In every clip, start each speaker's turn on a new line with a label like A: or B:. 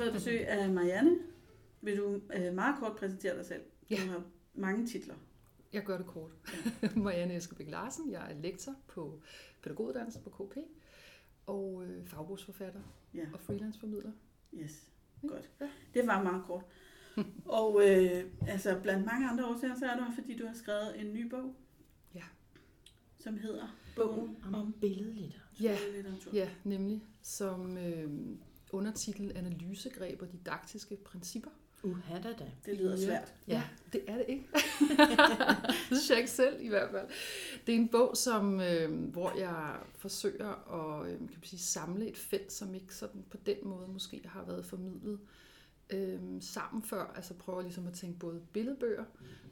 A: har fået besøg af Marianne. Vil du øh, meget kort præsentere dig selv?
B: Ja.
A: Du har mange titler.
B: Jeg gør det kort. Marianne Eskebæk Larsen. Jeg er lektor på pædagoguddannelsen på KP og øh, fagbogsforfatter
A: Ja,
B: og freelanceformidler.
A: yes. Godt.
B: Ja.
A: Det var meget kort. Og øh, altså, blandt mange andre årsager, så er her, fordi du har skrevet en ny bog.
B: Ja.
A: Som hedder
C: Bogen om billedlitteratur.
B: Ja, ja nemlig som øh, undertitel Analysegreb og didaktiske principper.
C: Uha da da.
A: Det lyder
B: Ja.
A: svært.
B: Ja, det er det ikke. det synes jeg ikke selv i hvert fald. Det er en bog, som, øh, hvor jeg forsøger at øh, kan man sige, samle et felt, som ikke sådan på den måde måske har været formidlet øh, sammen før. Altså prøver ligesom at tænke både billedbøger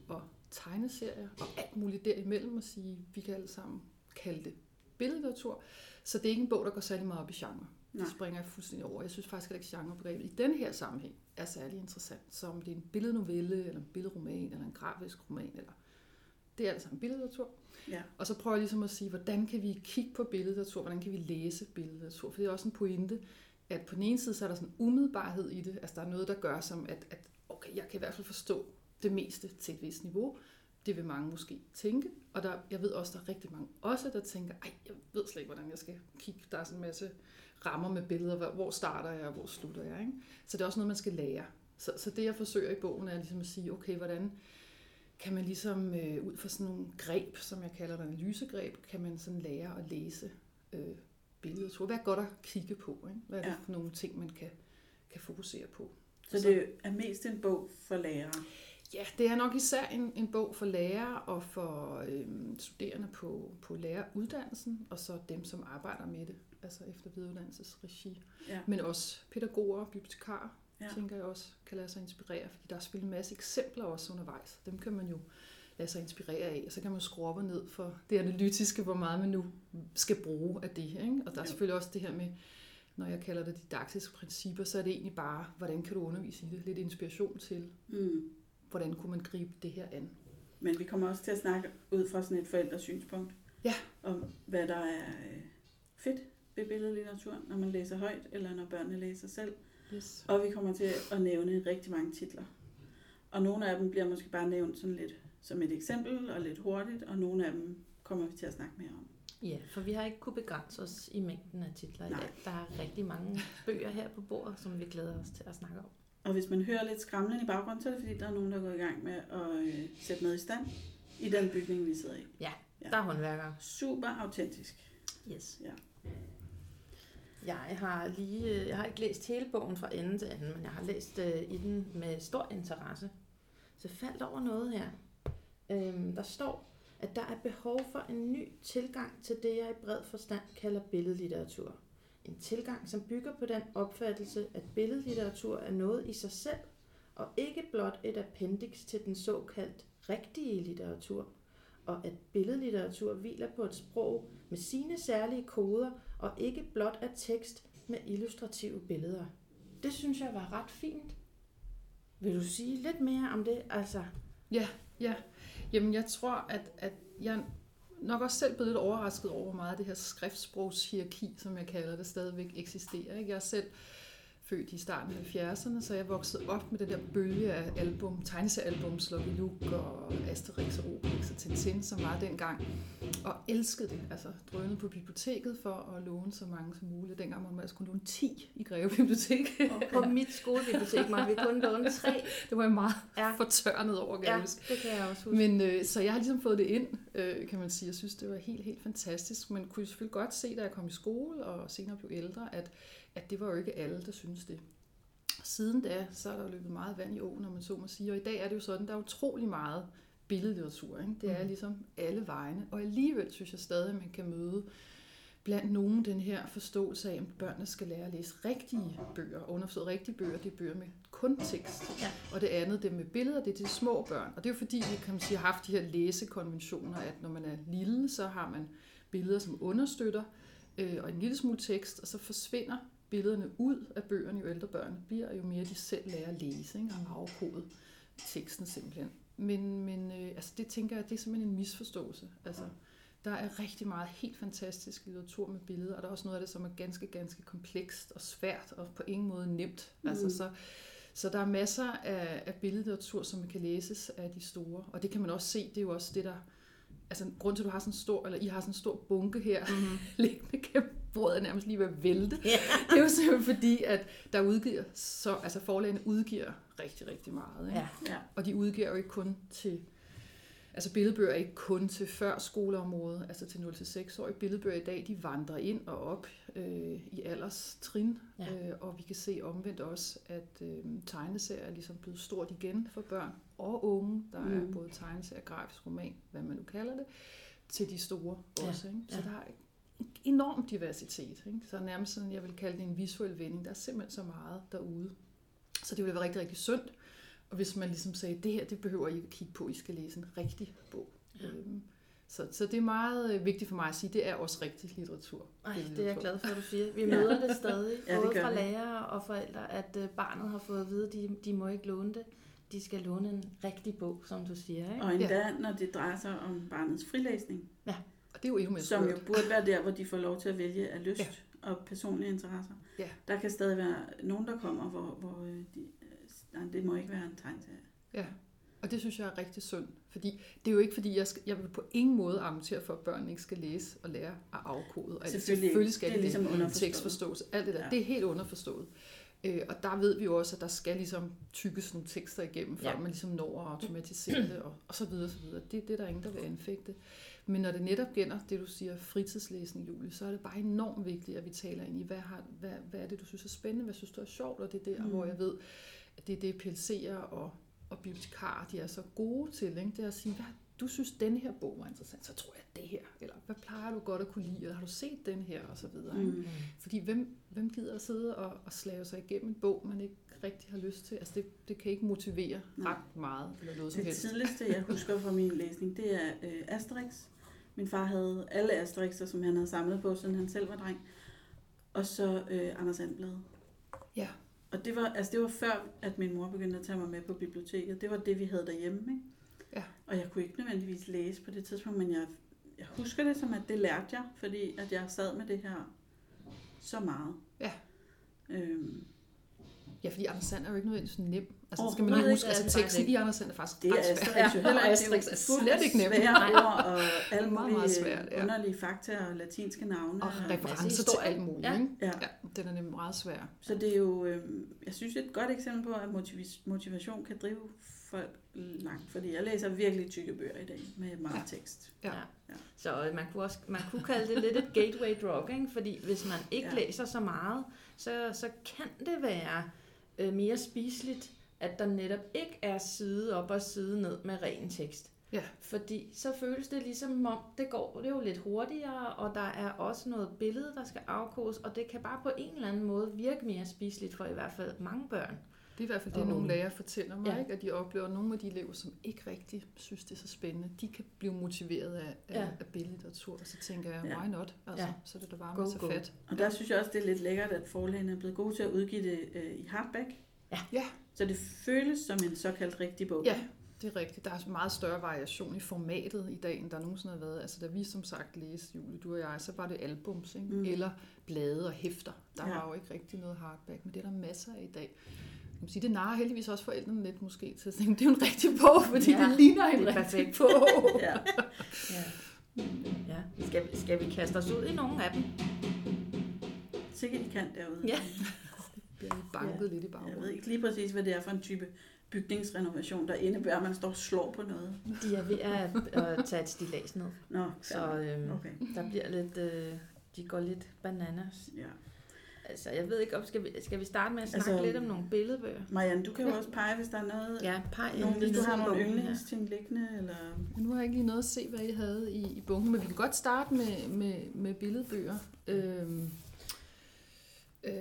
B: og tegneserier og alt muligt derimellem og sige, vi kan alle sammen kalde det billedlitteratur. Så det er ikke en bog, der går særlig meget op i genre.
A: Nej.
B: Det springer jeg fuldstændig over. Jeg synes faktisk ikke, at genrebegrebet i denne her sammenhæng er særlig interessant. Så om det er en billednovelle, eller en billedroman, eller en grafisk roman, eller det er alt sammen billedlitteratur.
A: Ja.
B: Og så prøver jeg ligesom at sige, hvordan kan vi kigge på billedlitteratur, hvordan kan vi læse billedlitteratur, for det er også en pointe, at på den ene side, så er der sådan en umiddelbarhed i det, altså der er noget, der gør som, at, at okay, jeg kan i hvert fald forstå det meste til et vist niveau, det vil mange måske tænke, og der, jeg ved også, der er rigtig mange også, der tænker, ej, jeg ved slet ikke, hvordan jeg skal kigge, der er sådan en masse rammer med billeder, hvor- hvor starter jeg, og hvor slutter jeg, ikke? Så det er også noget, man skal lære. Så, så det, jeg forsøger i bogen, er ligesom at sige, okay, hvordan kan man ligesom øh, ud fra sådan nogle greb, som jeg kalder analysegreb, kan man sådan lære at læse øh, billeder. Hvad er godt at kigge på? Ikke? Hvad er det
A: Ja.
B: for nogle ting, man kan, kan fokusere på?
A: Så det er mest en bog for lærere.
B: Ja, det er nok især en, en bog for lærere og for øhm, studerende på, på læreruddannelsen, og så dem, som arbejder med det, altså efter videreuddannelsesregi.
A: Ja.
B: Men også pædagoger og bibliotekarer,
A: Ja.
B: tænker jeg også, kan lade sig inspirere, fordi der er selvfølgelig en masse eksempler også undervejs. Dem kan man jo lade sig inspirere af, og så kan man skrue op og ned for det analytiske, hvor meget man nu skal bruge af det. Ikke? Og der er
A: Jo.
B: selvfølgelig også det her med, når jeg kalder det didaktiske principper, så er det egentlig bare, hvordan kan du undervise i det? Lidt inspiration til,
A: Mm.
B: hvordan kunne man gribe det her an.
A: Men vi kommer også til at snakke ud fra sådan et forældresynspunkt.
B: Ja.
A: Om hvad der er øh, fedt ved billedlitteratur, når man læser højt, eller når børnene læser selv.
B: Yes.
A: Og vi kommer til at nævne rigtig mange titler. Og nogle af dem bliver måske bare nævnt sådan lidt som et eksempel og lidt hurtigt, og nogle af dem kommer vi til at snakke mere om.
C: Ja, for vi har ikke kunne begrænse os i mængden af titler i
A: Nej.
C: dag. Der er rigtig mange bøger her på bordet, som vi glæder os til at snakke om.
A: Og hvis man hører lidt skramlen i baggrunden, så er det fordi, der er nogen, der går i gang med at øh, sætte noget i stand i den bygning, vi sidder i.
C: Ja,
A: Ja.
C: der er håndværkere.
A: Super autentisk.
C: Yes.
A: Ja.
C: Jeg har lige, øh, jeg har ikke læst hele bogen fra ende til anden, men jeg har læst øh, i den med stor interesse. Så faldt over noget her. Øhm, der står, at der er behov for en ny tilgang til det, jeg i bred forstand kalder billedlitteratur. En tilgang, som bygger på den opfattelse, at billedlitteratur er noget i sig selv, og ikke blot et appendix til den såkaldt rigtige litteratur, og at billedlitteratur hviler på et sprog med sine særlige koder, og ikke blot af tekst med illustrative billeder. Det synes jeg var ret fint. Vil du sige lidt mere om det? Altså,
B: Ja, ja. Jamen, jeg tror, at, at jeg nok også selv blevet lidt overrasket over, hvor meget det her skriftsprogshierarki, som jeg kalder det, stadigvæk eksisterer. Ikke? Jeg er selv født i starten af 70'erne, så jeg voksede op med den der bølge af album, tegneseriealbum, Lucky Luke og Asterix og Obelix og Tintin, som var dengang, og elskede det. Altså drønede på biblioteket for at låne så mange som muligt. Dengang måtte man altså kun låne 10 i Greve Bibliotek.
C: og på mit skolebibliotek måtte vi kun låne tre.
B: det var jeg meget
C: Ja,
B: fortørnet over, kan
C: ja det kan jeg også huske.
B: Men øh, så jeg har ligesom fået det ind, øh, kan man sige. Jeg synes, det var helt, helt fantastisk. Men kunne selvfølgelig godt se, da jeg kom i skole og senere blev ældre, at, at det var jo ikke alle, der synes det. Siden da, så er der jo løbet meget vand i åen, når man så må sige. Og i dag er det jo sådan, der er utrolig meget billedlitteratur. Ikke? Det er
C: Mhm.
B: ligesom alle vegne. Og alligevel synes jeg stadig, at man kan møde blandt nogen den her forståelse af, at børnene skal lære at læse rigtige bøger. Underforstået rigtige bøger, det er bøger med kun tekst.
C: Ja.
B: Og det andet, det med billeder, det er de små børn. Og det er jo fordi, vi kan man sige, har haft de her læsekonventioner, at når man er lille, så har man billeder, som understøtter, øh, og en lille smule tekst, og så forsvinder billederne ud af bøgerne, jo ældre børn bliver, jo mere de selv lærer at læse, ikke? og afkode teksten simpelthen. Men, men øh, altså det tænker jeg, det er simpelthen en misforståelse. Altså, Der er rigtig meget helt fantastisk litteratur med billeder, og der er også noget af det, som er ganske, ganske komplekst og svært, og på ingen måde nemt. Mm. Altså, så, så der er masser af, af billedlitteratur, som kan læses af de store, og det kan man også se, det er jo også det, der... Altså, grund til, at du har sådan en stor, eller I har sådan en stor bunke her, mm-hmm. liggende gennem bordet er nærmest lige ved at vælte. Yeah. Det er jo simpelthen fordi, at der udgiver, så, altså forlagene udgiver rigtig, rigtig meget. Ikke?
C: Ja.
A: Ja.
B: Og de udgiver jo ikke kun til, altså billedbøger er ikke kun til før skoleområdet, altså til 0-6 år. Billedbøger i dag, de vandrer ind og op øh, i alderstrin,
C: Ja.
B: øh, og vi kan se omvendt også, at øh, tegneserier er ligesom blevet stort igen for børn og unge. Der er
A: Mm.
B: både tegneserier, grafisk roman, hvad man nu kalder det, til de store
C: Ja,
B: også. Ikke? Så
C: ja.
B: der er en enorm diversitet. Ikke? Så nærmest sådan, jeg vil kalde det en visuel vending. Der er simpelthen så meget derude. Så det ville være rigtig, rigtig synd. Og hvis man ligesom sagde, det her, det behøver I ikke at kigge på, I skal læse en rigtig bog.
C: Ja.
B: Øhm, Så, så det er meget øh, vigtigt for mig at sige, det er også rigtig litteratur.
C: Ej, det er jeg glad for, at du siger. Vi
A: Ja.
C: møder det stadig,
A: Ja, det
C: både fra lærere og forældre, at øh, barnet har fået at vide, at de, de må ikke låne det. De skal låne en rigtig bog, som du siger. Ikke?
A: Og endda, når det drejer sig om barnets frilæsning,
B: Og det er jo endnu mere
A: som jo burde være der, hvor de får lov til at vælge af lyst ja. og personlige interesser.
B: Ja.
A: Der kan stadig være nogen, der kommer, hvor, hvor øh, de, nej, det må ikke være en tegneserie.
B: Ja, og det synes jeg er rigtig synd. Fordi det er jo ikke, fordi jeg, skal, jeg vil på ingen måde argumentere for, at børn ikke skal læse og lære at afkode. Og alt.
A: Selvfølgelig
B: Selvfølgelig skal
A: Det er ligesom
B: det. Tekstforståelse, alt det der.
A: Ja.
B: Det er helt underforstået. Øh, og der ved vi jo også, at der skal ligesom tykkes nogle tekster igennem, før
C: Ja.
B: man ligesom når at automatisere det, og, og så videre, så videre. Det, det er der ingen, der vil anfægte. Men når det netop gælder det, du siger, fritidslæsning, Julie, så er det bare enormt vigtigt, at vi taler ind i, hvad, har, hvad, hvad er det, du synes er spændende, hvad synes du er sjovt, og det er der,
A: Mm.
B: hvor jeg ved, det er det, PLC'er og, og bibliotekarer, de er så gode til, ikke? det er at sige, hvad du synes, denne her bog var interessant, så tror jeg det her, eller hvad plejer du godt at kunne lide, eller har du set den her, og så videre. Ikke?
A: Mm.
B: Fordi hvem, hvem gider at sidde og, og slave sig igennem en bog, man ikke rigtig har lyst til? Altså det, det kan ikke motivere
A: Nej.
B: ret meget, eller noget som
A: Det
B: helst.
A: tidligste, jeg husker fra min læsning, det er øh, Asterix. Min far havde alle Asterixer, som han havde samlet på, siden han selv var dreng. Og så øh, Anders Andblad.
B: Ja.
A: Og det var, altså det var før, at min mor begyndte at tage mig med på biblioteket. Det var det, vi havde derhjemme. Ikke?
B: Ja.
A: Og jeg kunne ikke nødvendigvis læse på det tidspunkt, men jeg, jeg husker det som, at det lærte jeg, fordi at jeg sad med det her så meget.
B: Ja.
A: Øhm,
B: Ja, fordi Anders Sand er jo ikke nødvendigvis nem. Altså,
A: Åh,
B: skal man lige huske,
C: er
B: altså teksten i Anders Sand er faktisk
A: det er
B: ret svær.
A: Jo heller
B: Og
A: ikke. Det
B: Asterix
A: er
B: er slet ikke nem.
A: Svære ord og alle
B: Meget,
A: mulige
B: meget svært, ja.
A: underlige fakta og latinske navne.
B: Og
C: masse
B: referencer til alt muligt.
C: Ja.
B: Ikke?
A: Ja.
B: ja. den er nemlig meget svær.
A: Så det er jo, øh, jeg synes, et godt eksempel på, at motiv- motivation kan drive folk langt. Fordi jeg læser virkelig tykke bøger i dag med meget
B: Ja.
A: tekst.
B: Ja.
A: Ja.
C: Så øh, man kunne, også, man kunne kalde det lidt et gateway drug, ikke? fordi hvis man ikke
A: Ja.
C: ja. læser så meget, så, så kan det være øh, mere spiseligt, at der netop ikke er side op og side ned med ren tekst.
B: Ja.
C: Fordi så føles det ligesom om, det går det er jo lidt hurtigere, og der er også noget billede, der skal afkodes, og det kan bare på en eller anden måde virke mere spiseligt for i hvert fald mange børn.
B: Det er i hvert fald det,
C: Og
B: nogle lærere fortæller mig,
C: Ja.
B: ikke? at de oplever, at nogle af de elever, som ikke rigtig synes, det er så spændende, de kan blive motiveret af, af,
C: Ja.
B: af billedlitteratur. Og så tænker jeg, why not? Altså,
C: Ja.
B: Så er det da bare
C: Go,
B: med
C: go.
B: fat.
A: Og der synes jeg også, det er lidt lækkert, at forlagene er blevet gode til at udgive det øh, i hardback.
C: Ja.
B: Ja.
A: Så det føles som en såkaldt rigtig bog.
B: Ja, det er rigtigt. Der er meget større variation i formatet i dag, end der nogensinde har været. Altså da vi som sagt læste, Julie, du og jeg, så var det albums, ikke?
A: Mm.
B: Eller blade og hæfter. Der
A: ja.
B: var jo ikke rigtig noget hardback, men det er der masser af i dag. Jeg må sige, det narer heldigvis også forældrene lidt måske til at tænke, det er jo en rigtig bog, fordi
C: Ja,
B: det ligner en
C: det er
B: rigtig
C: perfekt.
B: bog.
A: ja.
C: Ja. ja. Skal, vi, skal vi kaste os ud i nogle af dem?
A: Sikkert de kan derude.
C: Ja.
B: bliver lige banket
A: Ja.
B: lidt i
A: Jeg
B: baggrunden.
A: ved ikke lige præcis, hvad det er for en type bygningsrenovation, der indebærer, at man står og slår på noget.
C: De er ved at, at tage et stilas ned.
A: Nå,
C: Så øhm,
A: okay.
C: der bliver lidt, øh, de går lidt bananas.
A: Ja.
C: Altså, jeg ved ikke, om skal vi, skal vi starte med at snakke
A: Altså,
C: lidt om nogle billedbøger?
A: Marianne, du kan jo også pege, hvis der er noget,
C: Ja, peg
A: nogen, hvis du har nogle yndlingsting liggende, eller...
B: Men nu har jeg ikke lige noget at se, hvad I havde i, i bunken, men vi kan godt starte med, med, med billedbøger. Øhm, øh,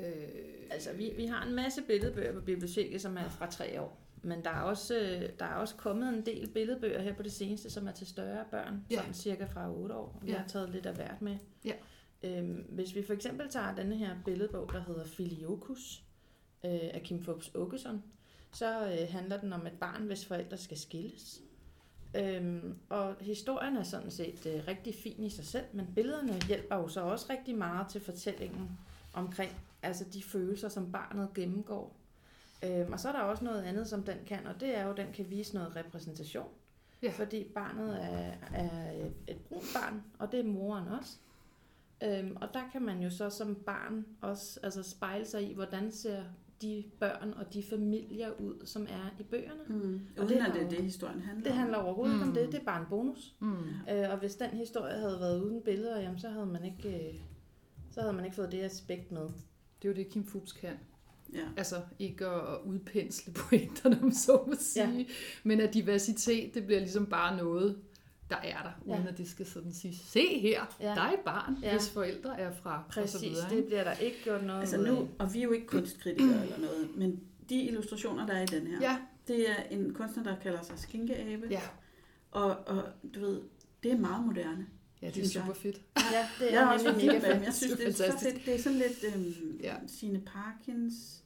C: Altså, vi, vi har en masse billedbøger på biblioteket, som er fra tre år. Men der er også, øh, der er også kommet en del billedbøger her på det seneste, som er til større børn,
B: Ja.
C: sådan cirka fra 8 år. Vi
B: Ja.
C: har taget lidt af hvert med.
B: Ja.
C: Øhm, hvis vi for eksempel tager denne her billedbog, der hedder Filiokus øh, af Kim Fupz Åkesson, så øh, handler den om et barn, hvis forældre skal skilles. Øhm, og historien er sådan set øh, rigtig fin i sig selv, men billederne hjælper jo så også rigtig meget til fortællingen omkring altså de følelser, som barnet gennemgår. Øhm, og så er der også noget andet, som den kan, og det er jo, at den kan vise noget repræsentation.
B: Ja.
C: Fordi barnet er, er et, et brunt barn, og det er moren også. Øhm, og der kan man jo så som barn også altså spejle sig i, hvordan ser de børn og de familier ud, som er i bøgerne.
A: Mm.
C: Og
A: Og
C: det
A: det er det, det historien handler
C: Det handler overhovedet ikke om
B: Mm.
C: det, det er bare en bonus.
B: Mm.
C: Øh, og hvis den historie havde været uden billeder, jamen, så havde man ikke, øh, så havde man ikke fået det aspekt med.
B: Det er jo det, Kim Fubs kan.
A: Ja.
B: Altså ikke at udpensle pointerne, om så må sige. Ja. Men at diversitet, det bliver ligesom bare noget, der er der,
C: Ja.
B: uden at det skal sådan sige, se her,
C: Ja.
B: ja. der er et barn,
C: Ja.
B: ja. hvis forældre er fra, og så
C: Præcis,
B: videre.
C: det bliver der ikke gjort noget
A: Altså nu, og vi er jo ikke kunstkritikere eller noget, men de illustrationer, der er i den her,
B: Ja,
A: det er en kunstner, der kalder sig Skinkeabe,
B: ja.
A: og, og du ved, det er meget moderne.
B: ja, det er
A: Synes jeg.
B: super fedt.
C: Ja, det
A: Jeg
C: er
A: har også
C: mega
A: dem. Jeg synes,
B: Det
A: det
B: er
A: er så
B: fantastisk.
A: fedt. Det er sådan lidt øhm,
B: Ja.
A: Signe Parkins,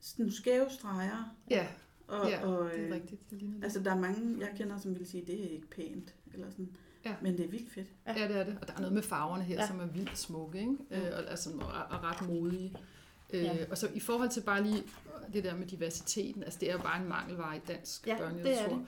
A: sådan skæve streger,
B: Ja,
A: og,
B: Ja,
A: og
B: det er
A: øh,
B: rigtigt. Det ligner det.
A: altså der er mange, jeg kender, som vil sige, det er ikke pænt, eller sådan.
B: Ja.
A: Men det er vildt fedt.
B: Ja, det er det. Og der er noget med farverne her,
C: Ja.
B: ja. som er vildt smukke, ikke?
A: Ja.
B: Øh, og, altså, og, og ret modige. Øh,
C: Ja.
B: Og så i forhold til bare lige det der med diversiteten, altså det er jo bare en mangelvare i dansk
C: Ja, er
B: børnelitteratur.
C: det.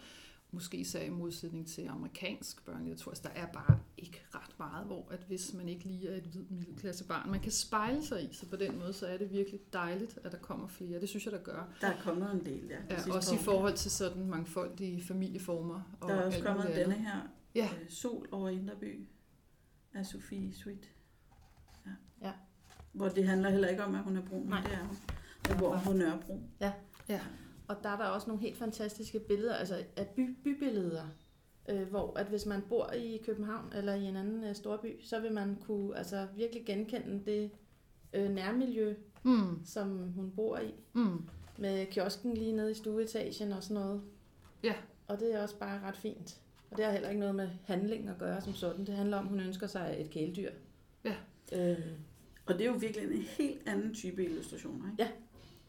B: Måske især i modsætning til amerikansk børnelitteratur. Altså, der er bare ikke ret meget, hvor at hvis man ikke lige er et hvid middelklasse barn, man kan spejle sig i. Så på den måde, så er det virkelig dejligt, at der kommer flere. Det synes jeg, der gør.
A: Der er kommet en del, ja.
B: Ja, også i forhold til sådan mangfoldige familieformer. Og
A: Der er også kommet denne her,
B: Ja.
A: øh, Sol over Indreby, af Sofie Sweet. Ja.
C: Ja.
A: Hvor det handler heller ikke om, at hun er brun, men
C: Nej.
A: det er hun. Og hvor hun er Nørrebro.
B: Ja.
C: Og der er der også nogle helt fantastiske billeder, altså af by, bybilleder, øh, hvor at hvis man bor i København eller i en anden øh, storby, så vil man kunne altså, virkelig genkende det øh, nærmiljø,
B: Mm,
C: som hun bor i,
B: mm.
C: med kiosken lige nede i stueetagen og sådan noget.
B: Ja.
C: Og det er også bare ret fint. Og det har heller ikke noget med handling at gøre som sådan. Det handler om, at hun ønsker sig et kæledyr.
B: Ja.
C: Øh,
A: Og det er jo virkelig en helt anden type illustrationer, ikke?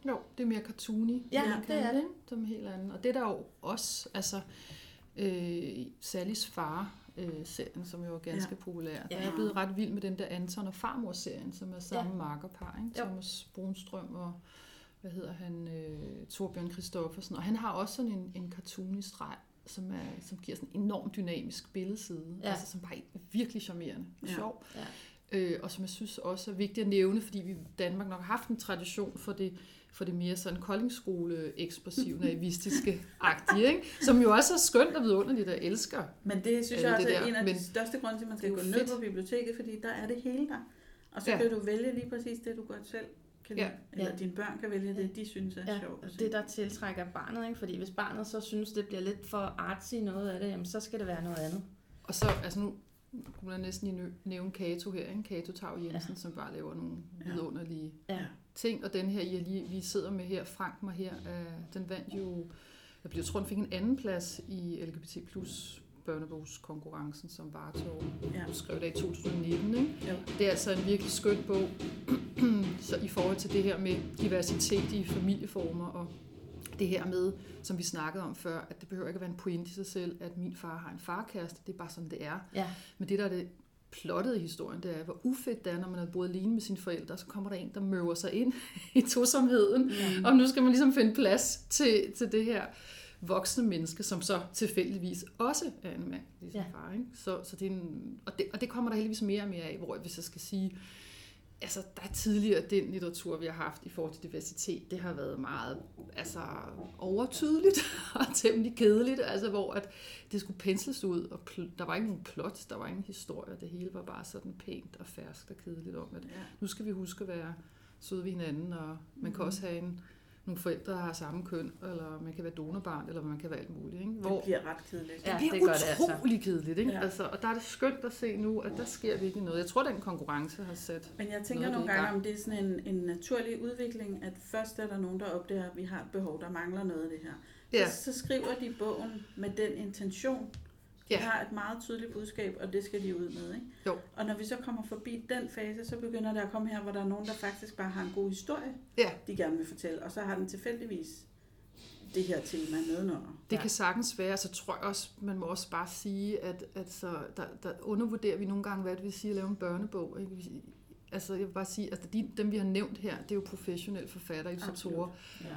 B: Jo, det er mere cartoony.
C: Ja, det er det.
B: Som helt anden. Og det er der jo også, altså, øh, Sallys far, øh, serien, som jo er ganske ja. populær. Der
C: Ja.
B: er jeg blevet ret vild med den der Anton og farmor-serien, som er samme
C: Ja.
B: markerpar, ikke?
C: Jo.
B: Thomas Brunstrøm og, hvad hedder han, øh, Torbjørn Christoffersen. Og han har også sådan en, en cartoony streg, som, er, som giver sådan en enormt dynamisk billedside,
C: ja.
B: altså som bare er virkelig charmerende og
A: Ja.
B: sjov.
C: Ja.
B: Øh, og som jeg synes også er vigtigt at nævne, fordi vi i Danmark nok har haft en tradition for det, for det mere sådan koldingskole ekspressive, naivistiske agtige, ikke? som jo også er skønt og vidunderligt, og jeg elsker.
A: Men det synes jeg også
B: det
A: er
B: der,
A: en af
B: men
A: de største grunde til, at man skal gå ned på biblioteket, fordi der er det hele der. Og så
B: Ja.
A: kan du vælge lige præcis det, du godt selv kan lide.
B: Ja.
A: Eller
C: Ja.
A: dine børn kan vælge det, de synes er
C: Ja,
A: sjovt. at se.
C: det der tiltrækker barnet, ikke? fordi hvis barnet så synes, det bliver lidt for artsy noget af det, jamen, så skal det være noget andet.
B: Og så, altså nu kunne jeg næsten lige nævne Kato her, ikke? Kato Tav Jensen, ja. som bare laver nogle
A: Ja.
B: vidunderlige
C: Ja.
B: Ting, og den her, jeg lige, vi sidder med her, Frank mig her, øh, den vandt jo, jeg bliver tror, den fik en anden plads i LGBT plus børnebogskonkurrencen, som Vartov
A: Ja.
B: skrev der i 2019. Ikke?
A: Jo.
B: Det er altså en virkelig skøn bog, så i forhold til det her med diversitet i familieformer, og det her med, som vi snakkede om før, at det behøver ikke at være en pointe i sig selv, at min far har en farkæreste, det er bare sådan, det er.
C: Ja.
B: Men det, der er det plottet i historien, det er, hvor ufedt det er, når man er boet alene med sine forældre, så kommer der en, der møver sig ind i tosomheden,
C: Mm.
B: og nu skal man ligesom finde plads til, til det her voksne menneske, som så tilfældigvis også er en mand, ligesom
C: Ja.
B: ja. far. Ikke? Så, så det er en, og, det, og det kommer der heldigvis mere og mere af, hvor hvis jeg skal sige, altså der er tidligere den litteratur, vi har haft i forhold til diversitet, det har været meget altså, overtydeligt og temmelig kedeligt, altså hvor at det skulle pensles ud, og der var ikke nogen plot, der var ingen historie, det hele var bare sådan pænt og ferskt og kedeligt om, at
A: Ja.
B: nu skal vi huske at være søde ved hinanden, og man kan
A: Mhm.
B: også have en, nogle forældre, der har samme køn, eller man kan være donorbarn, eller man kan være alt muligt. Ikke? Hvor
A: Det bliver ret kedeligt.
C: Ja,
B: det bliver
C: det altså.
B: utrolig kedeligt, ikke?
A: Ja.
B: Altså, og der er det skønt at se nu, at der sker virkelig noget. Jeg tror, den konkurrence har sat...
A: Men jeg tænker
B: Noget,
A: nogle gange,
B: gang.
A: om det er sådan en, en naturlig udvikling, at først er der nogen, der opdager, at vi har et behov, der mangler noget af det her.
B: Ja,
A: Så, så skriver de bogen med den intention. De
B: Ja.
A: har et meget tydeligt budskab, og det skal de ud med. Ikke?
B: Jo.
A: Og når vi så kommer forbi den fase, så begynder der at komme her, hvor der er nogen, der faktisk bare har en god historie,
B: Ja.
A: de gerne vil fortælle. Og så har den tilfældigvis det her tema nedenunder.
B: Det
C: Ja.
B: kan sagtens være, så tror jeg også, man må også bare sige, at altså, der, der undervurderer vi nogle gange, hvad det vil sige at lave en børnebog. Ikke? Vi- Altså, jeg vil bare sige, at de, dem vi har nævnt her, det er jo professionelle forfattere, illustratorer.
A: Ja.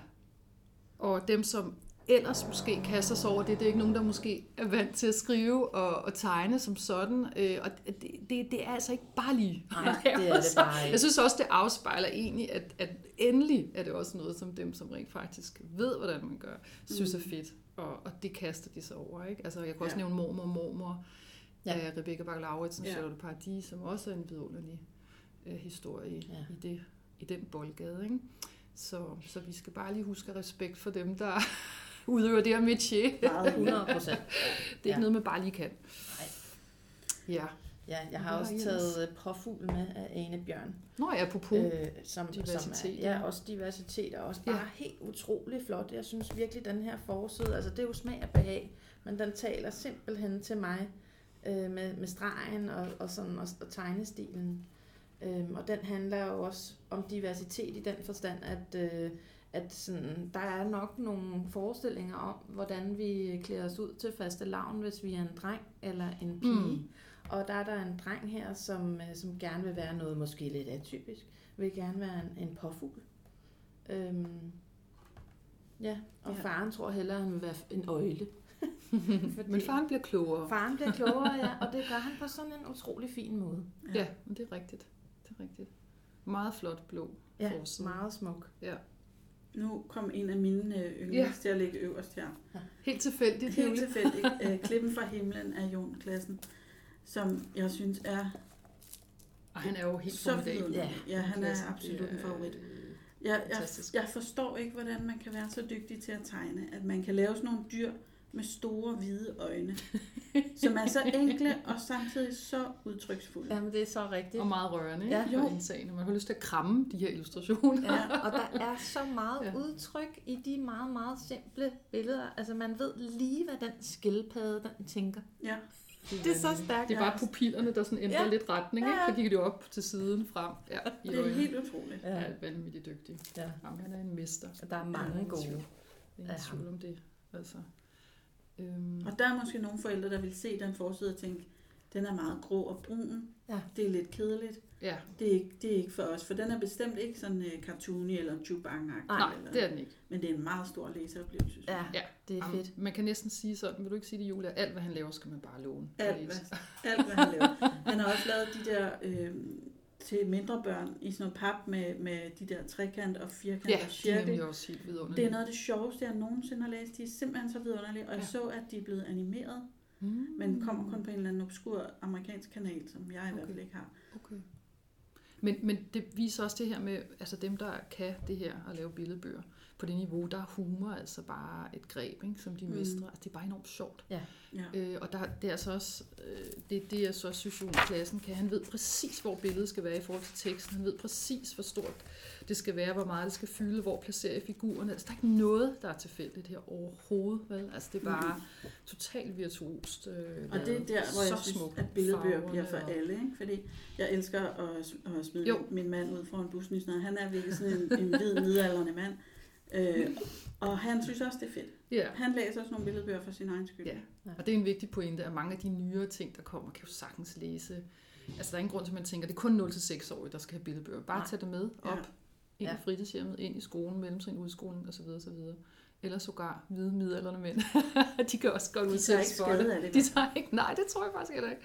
B: Og dem, som ellers måske kaster sig over det, det er ikke nogen, der måske er vant til at skrive og, og tegne som sådan. Øh, og det, det, det er altså ikke bare lige.
C: Nej, det er det bare
B: Jeg
C: ikke.
B: synes også, det afspejler egentlig, at, at endelig er det også noget, som dem, som rent faktisk ved, hvordan man gør, synes er fedt. Og, og det kaster de sig over. Ikke? Altså, jeg kan også
A: Ja.
B: nævne mormor og mormor
C: Ja.
B: af Rebecca Bach Lauritsen,
A: Ja.
B: Charlotte Paradis, som også er en vidunderlig øh, historie
C: ja.
B: i, det, i den boldgade. Ikke? Så, så vi skal bare lige huske respekt for dem, der udøver det her métier.
A: Meget
C: 100 procent.
B: Det er
C: Ja.
B: ikke noget, man bare lige kan.
C: Nej.
B: Ja.
C: Ja, jeg har også taget øh, påfugl med af Ane Bjørn.
B: Nå, apropos. Øh,
C: Øh, som,
B: Diversitet,
C: som er,
B: ja.
C: ja, også diversitet, og også bare
B: Ja.
C: ja. helt utrolig flot. Jeg synes virkelig, den her forside, altså det er jo smag og behag, men den taler simpelthen til mig øh, med, med stregen og, og, sådan, og, og tegnestilen. Øhm, og den handler jo også om diversitet i den forstand, at, øh, at sådan, der er nok nogle forestillinger om, hvordan vi klæder os ud til faste lavn, hvis vi er en dreng eller en pige.
B: Mm.
C: Og der er der en dreng her, som, øh, som gerne vil være noget måske lidt atypisk. Vil gerne være en, en påfugl. Øhm, ja, og
A: Ja.
C: ja. faren tror hellere, at han vil være en øjle. Fordi
B: men faren bliver klogere.
C: faren bliver klogere, ja, og det gør han på sådan en utrolig fin måde.
B: Ja, men det er rigtigt. Det er rigtigt. Meget flot blå
C: Ja,
B: forside.
C: meget smuk.
B: Ja.
A: Nu kom en af mine øh, yndlings
B: Ja.
A: til at ligge øverst her.
B: Helt tilfældigt,
A: Helt tilfældigt. øh, Klippen fra himlen af Jon Klassen, som jeg synes er
B: Og han er jo helt
A: så
B: formidabel.
A: vidunderlig. Ja, han er absolut en
B: er,
A: favorit.
B: øh,
A: Jeg, jeg, jeg forstår ikke, hvordan man kan være så dygtig til at tegne, at man kan lave sådan nogle dyr med store hvide øjne, som er så enkle og samtidig så udtryksfulde.
C: Jamen, det er så rigtigt.
B: Og meget rørende, ikke?
C: Ja.
B: Ja,
A: Jo.
B: indtagende. Man har lyst til at kramme de her illustrationer.
C: Ja, og der er så meget
B: Ja.
C: udtryk i de meget, meget simple billeder. Altså, man ved lige, hvad den skildpadde, den tænker.
A: Ja,
C: Det er så stærkt.
B: Det er bare pupillerne, der sådan ændrer
C: Ja.
B: lidt retning. Ikke? Så kigger de op til siden, frem. Ja, i
A: det er
B: øjnene.
A: helt utroligt.
B: Ja, er vanvittigt dygtig.
C: Ja.
B: Jamen, han er en mester.
C: Og der er mange gode.
B: Ingen tvivl om det. Altså. Øhm,
A: Og der er måske nogle forældre, der vil se den forside og tænke, den er meget grå og brun.
C: Ja.
A: Det er lidt kedeligt.
B: ja,
A: Det er, ikke, det er ikke for os, for den er bestemt ikke sådan uh, cartoony eller chubang
B: nej, det er den ikke.
A: Men det er en meget stor læseoplevelse.
C: Ja.
B: Ja.
C: det er
B: Jamen,
C: fedt.
B: Man kan næsten sige sådan, vil du ikke sige det, Julia? Alt, hvad han laver, skal man bare låne.
A: Alt, hvad, alt, hvad han laver. Han har også lavet de der øh, til mindre børn i sådan noget pap med, med de der trekant og firkant
B: Ja,
A: og
B: er
A: cirkel.
B: nemlig også helt vidunderlige.
A: Det er noget af det sjoveste, jeg nogensinde har læst. De er simpelthen så vidunderlige, og jeg
B: Ja.
A: så, at de er blevet animeret,
B: Mm.
A: men kommer kun på en eller anden obskur amerikansk kanal, som jeg i hvert fald
B: Okay.
A: ikke har.
B: Okay. Men, men det viser også det her med, altså dem, der kan det her at lave billedbøger på det niveau, der er humor altså bare et greb, ikke, som de
A: Mm.
B: mestrer. Altså, det er bare enormt sjovt.
A: Ja.
B: Øh, og der, det er altså også, øh, det, det jeg så også synes, Klassen kan. Han ved præcis, hvor billedet skal være i forhold til teksten. Han ved præcis, hvor stort det skal være, hvor meget det skal fylde, hvor placerer jeg figurerne. Altså, der er ikke noget, der er tilfældigt her overhovedet. Vel? Altså, det er bare totalt virtuost. Øh,
A: Og det er der, hvor jeg
B: Så
A: synes, at billedbøger bliver for
B: og-
A: alle. Ikke? Fordi jeg elsker at, at smide
B: Jo.
A: min, mand ud foran bussen i sådan noget. Han er virkelig sådan en, en hvid, midaldrende mand. Øh, og han synes også, det er fedt.
B: Ja.
A: Han læser også nogle billedbøger for sin egen skyld.
B: Ja, og det er en vigtig pointe, at mange af de nyere ting, der kommer, kan jo sagtens læse. Altså, der er ingen grund til, at man tænker, at det er kun 0-6-årige, der skal have billedbøger. Bare
C: Nej.
B: tag det med op,
A: Ja.
B: ind
C: Ja.
B: i fritidshjemmet, ind i skolen, mellemtrin, udskolen osv. osv. Eller sågar hvide midalderne mænd. de kan også godt udsættes
A: ikke
B: for det. De tager ikke, nej, det tror jeg faktisk heller ikke.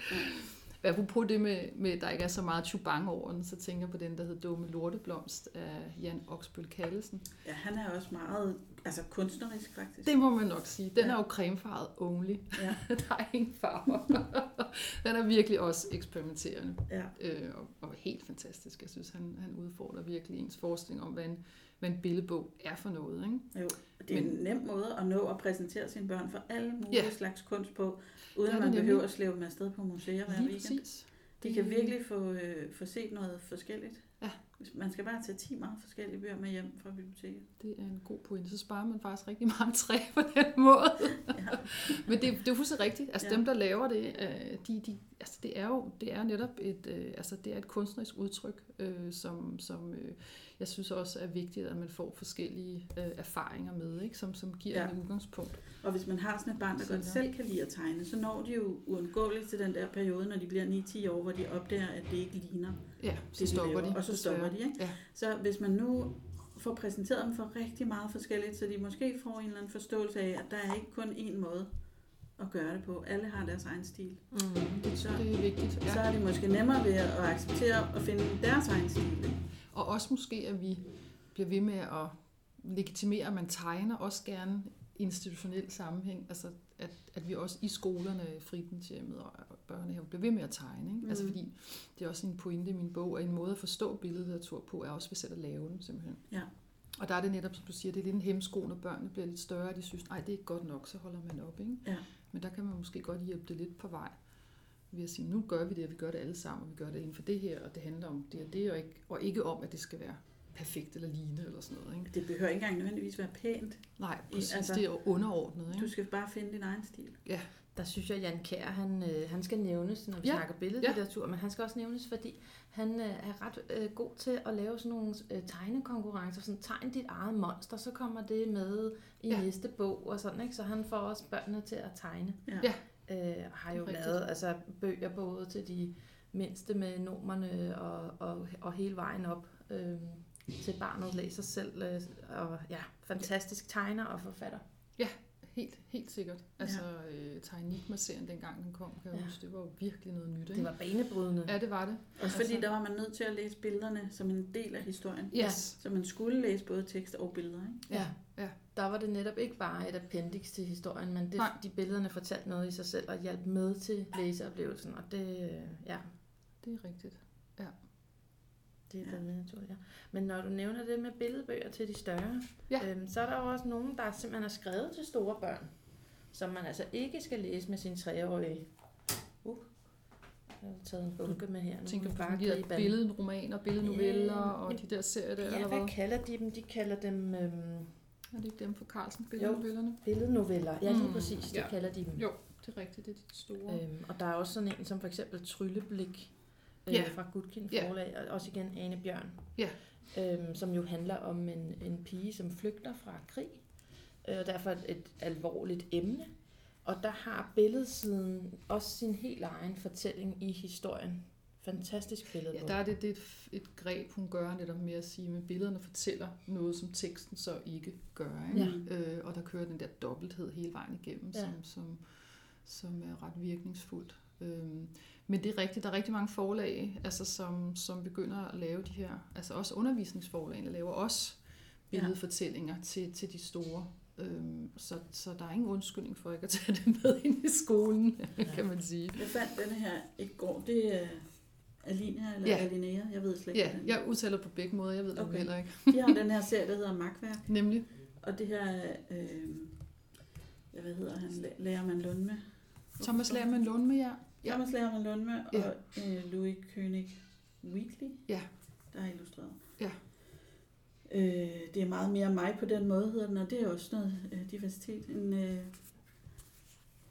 B: Apropos det med, med, at der ikke er så meget chubang over den, så tænker jeg på den, der hedder Dumme Lorteblomst af Jan Oksbøl Kallesen.
A: Ja, han er også meget altså kunstnerisk, faktisk.
B: Det må man nok sige. Den
A: Ja.
B: er jo cremefarvet only.
A: Ja.
B: der er ingen farver. den er virkelig også eksperimenterende
A: Ja.
B: øh, og, og helt fantastisk. Jeg synes, han, han udfordrer virkelig ens forskning om, hvad en, hvad en billedbog er for noget. Ikke?
A: Jo, det er
B: Men-
A: en nem måde at nå at præsentere sine børn for alle mulige
B: Ja.
A: slags kunst på, uden at man
B: nemlig.
A: behøver at slæve dem afsted på museer hver
B: Lige
A: weekend.
B: præcis.
A: De kan virkelig få, øh, få set noget forskelligt.
B: Ja,
A: Man skal bare tage 10 meget forskellige bøger med hjem fra biblioteket.
B: Det er en god pointe. Så sparer man faktisk rigtig meget træ på den måde.
A: Ja.
B: Men det, det er fuldstændig rigtigt. Altså
A: Ja.
B: dem, der laver det, øh, de, de, altså det er jo det er netop et, øh, altså det er et kunstnerisk udtryk, øh, som, som øh, jeg synes også er vigtigt, at man får forskellige øh, erfaringer med, ikke? Som, som giver
A: Ja.
B: en udgangspunkt.
A: Og hvis man har sådan et barn, der godt selv kan lide at tegne, så når de jo uundgåeligt til den der periode, når de bliver 9-10 år, hvor de opdager, at det ikke ligner
B: Ja, så
A: det,
B: stopper
A: de laver.
B: de.
A: Og så stopper de,
B: desværre.
A: ikke?
B: Ja.
A: Så hvis man nu får præsenteret dem for rigtig meget forskelligt, så de måske får en eller anden forståelse af, at der er ikke kun én måde at gøre det på. Alle har deres egen stil.
C: Mm.
B: Det,
A: Så,
B: det er vigtigt.
A: så
B: Ja.
A: er det måske nemmere ved at acceptere at finde deres egen stil. ikke?
B: Og også måske, at vi bliver ved med at legitimere, at man tegner også gerne institutionel sammenhæng. Altså, at, at vi også i skolerne, fritidshjemmet og børnehaven bliver ved med at tegne. Ikke? Mm. Altså, fordi det er også en pointe i min bog, at en måde at forstå billedlitteratur på, er også ved selv at lave den, simpelthen.
A: Ja.
B: Og der er det netop, som du siger, det er lidt en hemsko, når børnene bliver lidt større, og de synes, nej, det er ikke godt nok, så holder man op. Ikke?
A: Ja.
B: Men der kan man måske godt hjælpe det lidt på vej ved at sige, nu gør vi det, og vi gør det alle sammen, og vi gør det inden for det her, og det handler om det og det, og ikke, og ikke om, at det skal være perfekt eller lignende eller sådan noget. Ikke?
A: Det behøver ikke engang nødvendigvis være pænt.
B: Nej, præcis,
A: altså,
B: det er jo underordnet. Ikke?
A: Du skal bare finde din egen stil.
C: Der synes jeg, Jan Kær, han, øh, han skal nævnes, når vi
B: Ja.
C: ja. snakker billedlitteratur, ja. men han skal også nævnes, fordi han øh, er ret øh, god til at lave sådan nogle øh, tegnekonkurrencer. Sådan, tegn dit eget monster, så kommer det med i
B: Ja.
C: ja. næste bog og sådan, ikke? Så han får også børnene til at tegne.
A: Ja.
B: Ja.
C: Øh, og har jo
B: Rigtigt.
C: lavet altså, bøger både til de mindste med numerne og, og, og hele vejen op øh, til barnet læser selv. Øh, og ja, fantastisk tegner og forfatter.
B: Helt, helt sikkert. Altså, øh, Tainigma-serien, dengang den kom, kan jeg
C: Ja.
B: huske, det var jo virkelig noget nyt. Ikke?
C: Det var banebrydende.
B: Ja, det var det.
A: Også fordi der var man nødt til at læse billederne som en del af historien.
B: Yes.
A: Så man skulle læse både tekst og billeder. Ikke?
C: Ja.
B: Ja.
C: Der var det netop ikke bare et appendix til historien, men det,
B: Nej.
C: de billederne fortalte noget i sig selv og hjalp med til læseoplevelsen, og det, øh, ja,
B: Det er rigtigt.
C: Det er
A: Ja.
C: fandme naturligt. Ja. Men når du nævner det med billedbøger til de større,
B: Ja.
C: øhm, så er der jo også nogen, der simpelthen er skrevet til store børn, som man altså ikke skal læse med sin treårige. Uh, jeg har taget en bunke med her. Nu
B: tænker på de der
C: an.
B: billedromaner, billednoveller
C: Ja,
B: og de der serier der,
C: Ja,
B: eller
C: hvad
B: hvad?
C: kalder de dem? De kalder dem øhm,
B: Er det ikke dem fra Carlsen, billednovellerne?
C: billednoveller. Ja, lige
B: Mm,
C: præcis, det
B: ja.
C: kalder de dem.
B: Jo, det er rigtigt, det er de store.
C: Øhm, og der er også sådan en som for eksempel Trylleblik øh,
B: Ja.
C: fra Gudkind
B: Ja.
C: forlag, og også igen Ane Bjørn,
B: Ja.
C: øhm, som jo handler om en, en pige, som flygter fra krig, øh, og derfor et, et alvorligt emne. Og der har billedsiden også sin helt egen fortælling i historien. Fantastisk billede.
B: Ja, der er det, det er et, et greb, hun gør netop med at sige, at billederne fortæller noget, som teksten så ikke gør. Ikke?
C: Ja.
B: Øh, og der kører den der dobbelthed hele vejen igennem,
C: Ja.
B: som, som, som er ret virkningsfuldt. Øhm, men det er rigtigt, der er rigtig mange forlag, altså, som, som begynder at lave de her, altså også undervisningsforlagene laver også billedfortællinger til, til de store. Øhm, så, så der er ingen undskyldning for ikke at tage det med ind i skolen,
C: Ja.
B: kan man sige.
A: Jeg fandt denne her i går. Det er Alina eller
B: Ja.
A: ja. Alinea. Jeg ved slet ikke,
B: Ja, jeg udtaler på begge måder, jeg ved det
A: Okay.
B: heller ikke.
A: De har den her serie, der hedder Magtværk.
B: Nemlig,
A: Og det her, øh, ja, hvad hedder han, Lærermann Lundme.
B: Thomas Lærmann Lundme, ja.
A: Ja. Thomas Lundme
B: Ja.
A: og øh, Louis König Wheatley,
B: Ja.
A: der har illustreret.
B: Ja.
A: Øh, det er meget mere mig på den måde, hedder den, og det er også noget øh, diversitet. En, øh,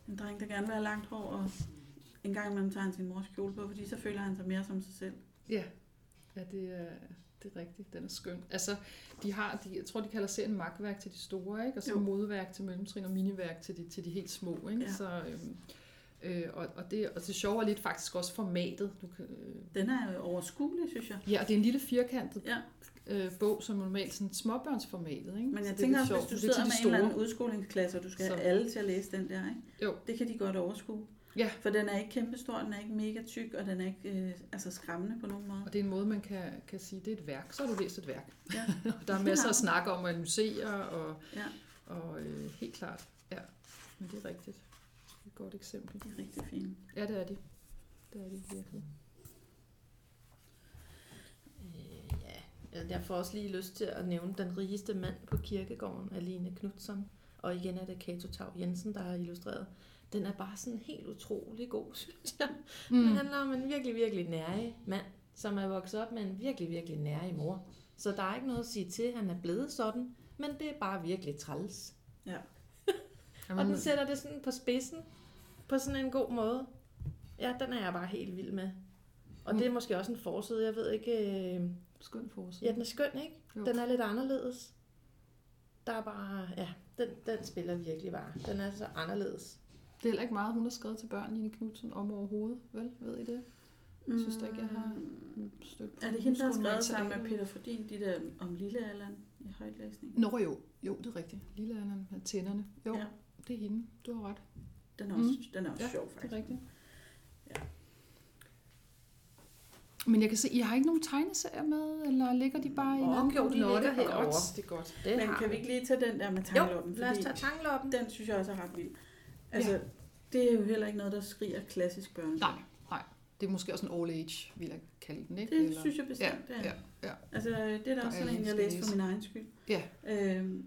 A: en dreng, der gerne vil have langt hår, og en gang imellem tager han sin mors kjole på, fordi så føler han sig mere som sig selv.
B: Ja, ja det, er, det er rigtigt. Den er skøn. Altså, de har, de, jeg tror, de kalder serien magtværk til de store, ikke? og så
A: Jo.
B: modværk til mellemtrin og miniværk til de, til de helt små. Ikke?
A: Ja.
B: Så, øhm, øh, og, og, det, og det sjove er lidt faktisk også formatet. Du kan, øh,
A: Den er jo overskuelig, synes jeg.
B: ja, og det er en lille firkantet
A: Ja.
B: øh, bog, som normalt sådan småbørnsformatet. Ikke?
A: Men
B: Så
A: jeg
B: er
A: tænker også, hvis du
B: er
A: sidder med en eller anden udskolingsklasse, og du skal
B: Så-
A: have alle til at læse den der, ikke?
B: Jo.
A: det kan de godt overskue.
B: Ja.
A: For den er ikke kæmpestor, den er ikke mega tyk, og den er ikke øh, altså skræmmende på nogen måde.
B: Og det er en måde, man kan, kan sige, det er et værk. Så har du læst et værk.
A: Ja.
B: der er masser at snakke om og analysere, og,
A: Ja.
B: og øh, helt klart, ja. Men det er rigtigt. Er godt eksempel.
A: De er rigtig fine.
B: Ja, det er de. Det er de virkelig.
C: Øh, ja, jeg får også lige lyst til at nævne den rigeste mand på kirkegården, Aline Knudsen. Og igen er det Kato Tav Jensen, der har illustreret. Den er bare sådan helt utrolig god, synes jeg. Mm. Det handler om en virkelig, virkelig nærig mand, som er vokset op med en virkelig, virkelig nærig mor. Så der er ikke noget at sige til, at han er blevet sådan, men det er bare virkelig træls.
A: Ja.
C: Og den sætter det sådan på spidsen, på sådan en god måde. Ja, den er jeg bare helt vild med. Og det er måske også en forside, jeg ved ikke... Øh...
B: Skøn forside.
C: Ja, den er skøn, ikke?
B: Jo.
C: Den er lidt anderledes. Der er bare... Ja, den, den spiller virkelig bare. Den er så anderledes.
B: Det er heller ikke meget, hun har skrevet til børn, Line Knudsen, om overhovedet, vel? Ved I det? Jeg synes da ikke, jeg har stødt på
A: Er det hende, der har skrevet sammen med. Peter Fordin, de der om Lille Allan i højtlæsning?
B: Nå jo, jo, det er rigtigt. Lille Anna med tænderne. Jo,
A: ja.
B: det er hende. Du har ret.
A: Den er også,
B: Mm.
A: den er også
B: Ja,
A: sjov,
B: Det
A: faktisk.
B: er rigtigt.
A: Ja.
B: Men jeg kan se, I har ikke nogen tegneserier med, eller ligger de bare i en
C: Åh,
B: anden
C: jo, de
B: Nå, det
C: ligger
B: er
C: herovre.
B: godt. Det er godt.
C: Det
A: Men kan vi ikke lige tage den der med
C: Jo,
A: tangloppen?
C: lad os tage tangloppen.
A: den synes jeg også er ret vild. Altså, det er jo heller ikke noget, der skriger klassisk børnebog.
B: Nej, nej. Det er måske også en all age, vil jeg kalde den, ikke?
A: Det
B: Eller-
A: synes jeg bestemt,
B: ja,
A: det er.
B: ja, ja.
A: Altså, det er da
B: Der
A: også
B: er
A: sådan en, jeg læste for min egen skyld.
B: Ja.
A: Øhm,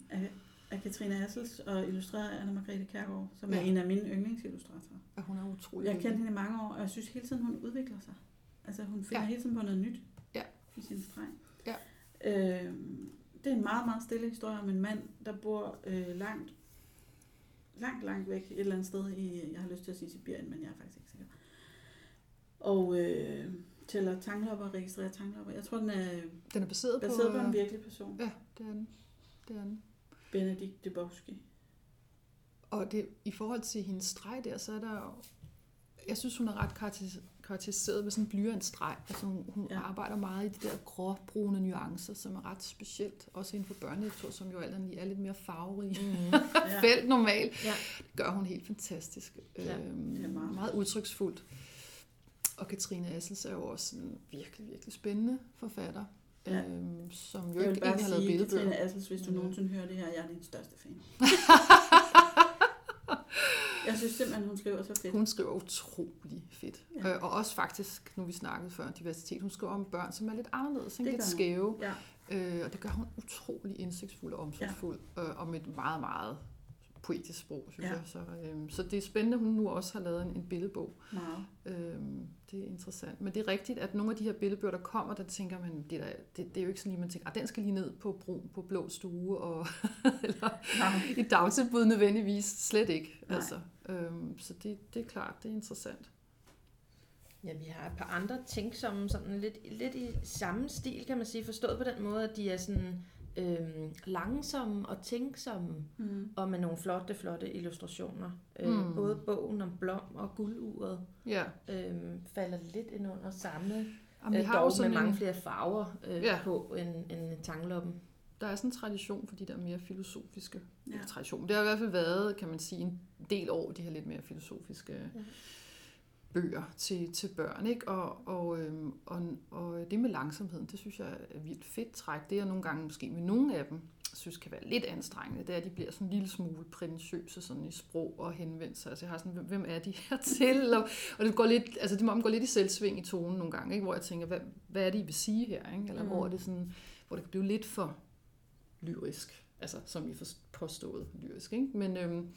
A: af, Katrine Assels og illustreret af Anna-Margrethe Kærgaard, som er
B: Ja.
A: en af mine yndlingsillustratorer.
B: ja. hun er utrolig
A: Jeg har kendt hende i mange år, og jeg synes hele tiden, hun udvikler sig. Altså, hun finder
B: Ja.
A: hele tiden på noget nyt
B: Ja.
A: i sin streg.
B: Ja.
A: Øhm, det er en meget, meget stille historie om en mand, der bor øh, langt, langt, langt væk et eller andet sted i, jeg har lyst til at sige Sibirien, men jeg er faktisk ikke sikker. Og øh, tæller tanglopper og registrerer tanglopper. Jeg tror, den er
B: Den er baseret,
A: baseret
B: på...
A: på en virkelig person.
B: Ja, det er den. Det er den.
A: Benedikt Dubowski.
B: Og det, i forhold til hendes streg der, så er der jo... Jeg synes, hun er ret karakteris- karakteriseret ved sådan en blyantstreg. Altså, hun, hun
A: Ja.
B: ja. arbejder meget i de der gråbrune nuancer, som er ret specielt. Også inden for børnelitteratur, som jo alt andet lige er lidt mere farverig.
C: Mm.
A: Ja.
B: Felt normalt.
C: Ja.
B: Det gør hun helt fantastisk.
C: Ja,
B: øhm,
A: det er meget.
B: meget udtryksfuldt. Og Katrine Assels er jo også en virkelig, virkelig spændende forfatter.
A: Ja.
B: Øhm, som jo
A: Jeg
B: ikke
A: bare
B: egentlig har lavet
A: sige,
B: billedbøger.
A: Katrine Assels, hvis du
B: øh,
A: nogensinde hører det her, jeg er din største fan. jeg synes simpelthen, hun skriver så fedt.
B: Hun skriver utrolig fedt.
A: Ja.
B: Øh, og også faktisk, nu vi snakkede før om diversitet, hun skriver om børn, som er lidt anderledes, ikke?
A: Det
B: lidt skæve.
A: Ja,
B: Øh, og det gør hun utrolig indsigtsfuld og omsorgsfuld, ja. øh, og med et meget, meget poetisk sprog, synes
A: Ja.
B: jeg. Så, øh, så det er spændende, at hun nu også har lavet en, en billedbog.
A: meget.
B: Øh, det er interessant. Men det er rigtigt, at nogle af de her billedbøger, der kommer, der tænker man, det er, der, det, det er jo ikke sådan lige, man tænker, at den skal lige ned på brun på blå stue, og, eller
A: Nej.
B: i dagtilbud nødvendigvis. Slet ikke.
A: Nej.
B: Altså, øhm, så det, det er klart, det er interessant.
C: Ja, vi har et par andre ting, som sådan lidt, lidt i samme stil, kan man sige, forstået på den måde, at de er sådan øhm, langsomme og tænksomme,
A: Mm.
C: og med nogle flotte, flotte illustrationer. Øh,
B: Mm.
C: Både bogen om Blom og Gulduret
B: Ja,
C: øhm, falder lidt ind under samme,
B: Jamen, vi
C: øh,
B: har
C: dog med mange
B: en,
C: flere farver øh,
B: Ja.
C: på end, end tangloppen.
B: der er sådan en tradition for de der mere filosofiske
A: ja.
B: tradition. Det har i hvert fald været, kan man sige, en del år, de her lidt mere filosofiske ja. Bøger til, til børn. Ikke? Og, og, øhm, og, og det med langsomheden, det synes jeg er vildt fedt træk. Det er jeg nogle gange måske med nogle af dem, synes kan være lidt anstrengende, det er, at de bliver sådan en lille smule prætentiøse sådan i sprog og henvendelser. Altså jeg har sådan, hvem- hvem er de her til? Og, og det går lidt, altså det må man gå lidt i selvsving i tonen nogle gange, ikke? hvor jeg tænker, hvad, hvad er det, I vil sige her? Ikke? Eller
C: Mm.
B: hvor er det sådan, hvor det kan blive lidt for lyrisk, altså som I påstået lyrisk. Ikke? Men øhm,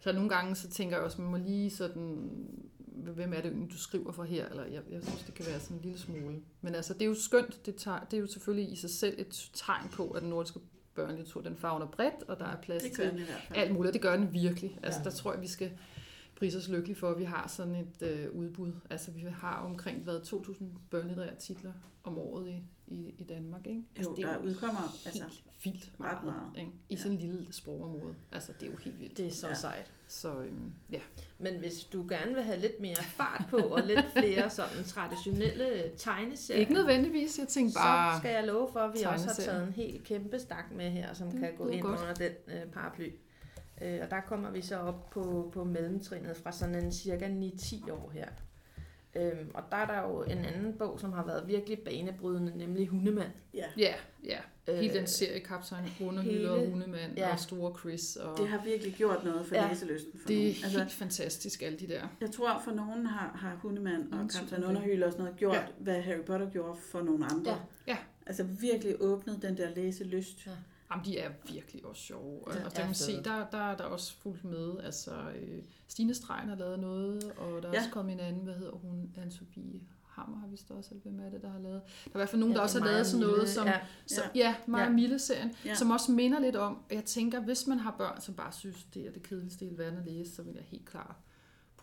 B: så nogle gange så tænker jeg også, man må lige sådan, hvem er det egentlig, du skriver for her? Eller jeg, jeg synes, det kan være sådan en lille smule. Men altså, det er jo skønt, det, tager, det er jo selvfølgelig i sig selv et tegn på, at den nordiske børnelitteratur, den favner bredt, og der er plads
A: Det
B: til alt muligt, det gør den virkelig. Altså,
C: Ja.
B: der tror jeg, vi skal prise os lykkelige for, at vi har sådan et øh, udbud. Altså, vi har omkring hvad, 2.000 børnelitterære titler om året i, i, i Danmark, ikke? Altså,
A: Jo,
B: det er
A: der udkommer,
B: helt
A: altså,
B: vildt
A: ret
B: meget,
A: meget.
B: Ikke? i
A: Ja.
B: sådan en lille sprogområde. Altså, det er jo helt vildt.
C: Det er så
A: Ja.
C: sejt.
B: Så øhm, ja,
C: Men hvis du gerne vil have lidt mere fart på, og lidt flere sådan traditionelle tegneserier,
B: ikke nødvendigvis. Jeg tænkte bare...
C: så skal jeg love for, at vi også har taget en helt kæmpe stak med her, som
B: Det
C: kan gå ind
B: godt.
C: under den øh, paraply. Øh, og der kommer vi så op på, på mellemtrinnet fra sådan en cirka 9-10 år her. Øhm, og der er der jo en anden bog, som har været virkelig banebrydende, nemlig Hundemand.
A: ja.
B: Ja, ja. Hele
C: Øh,
B: den serie, Kaptajn Underhylde og Hundemand
C: ja.
B: og Store Chris. Og
A: Det har virkelig gjort noget for
C: Ja.
A: læselysten for
B: det er
A: nogen. Altså,
B: helt fantastisk, alle de der.
A: jeg tror, for nogen har, har Hundemand og
B: Ingen
A: Kaptajn
B: tvivl om det.
A: Underhylde og sådan noget gjort,
B: ja.
A: hvad Harry Potter gjorde for nogle andre.
C: Ja.
B: Ja.
A: Altså virkelig åbnet den der læselyst.
C: Ja.
B: Jamen, de er virkelig også sjove.
C: Ja,
B: og
C: er
B: der kan man se, der, der, der er også fuldt med. Altså, øh, Stine Stregen har lavet noget, og der er
A: Ja.
B: også kommet en anden, hvad hedder hun, Anne-Sophie Hammer har vist også, eller hvem er det, der har lavet. Der er i hvert fald nogen,
C: Ja,
B: der også har lavet sådan noget, som,
C: ja.
B: så,
A: Ja.
B: ja, Maja
C: Ja.
B: Mille-serien,
A: Ja.
B: som også minder lidt om, jeg tænker, hvis man har børn, som bare synes, det er det kedeligste i verden at læse, så vil jeg helt klart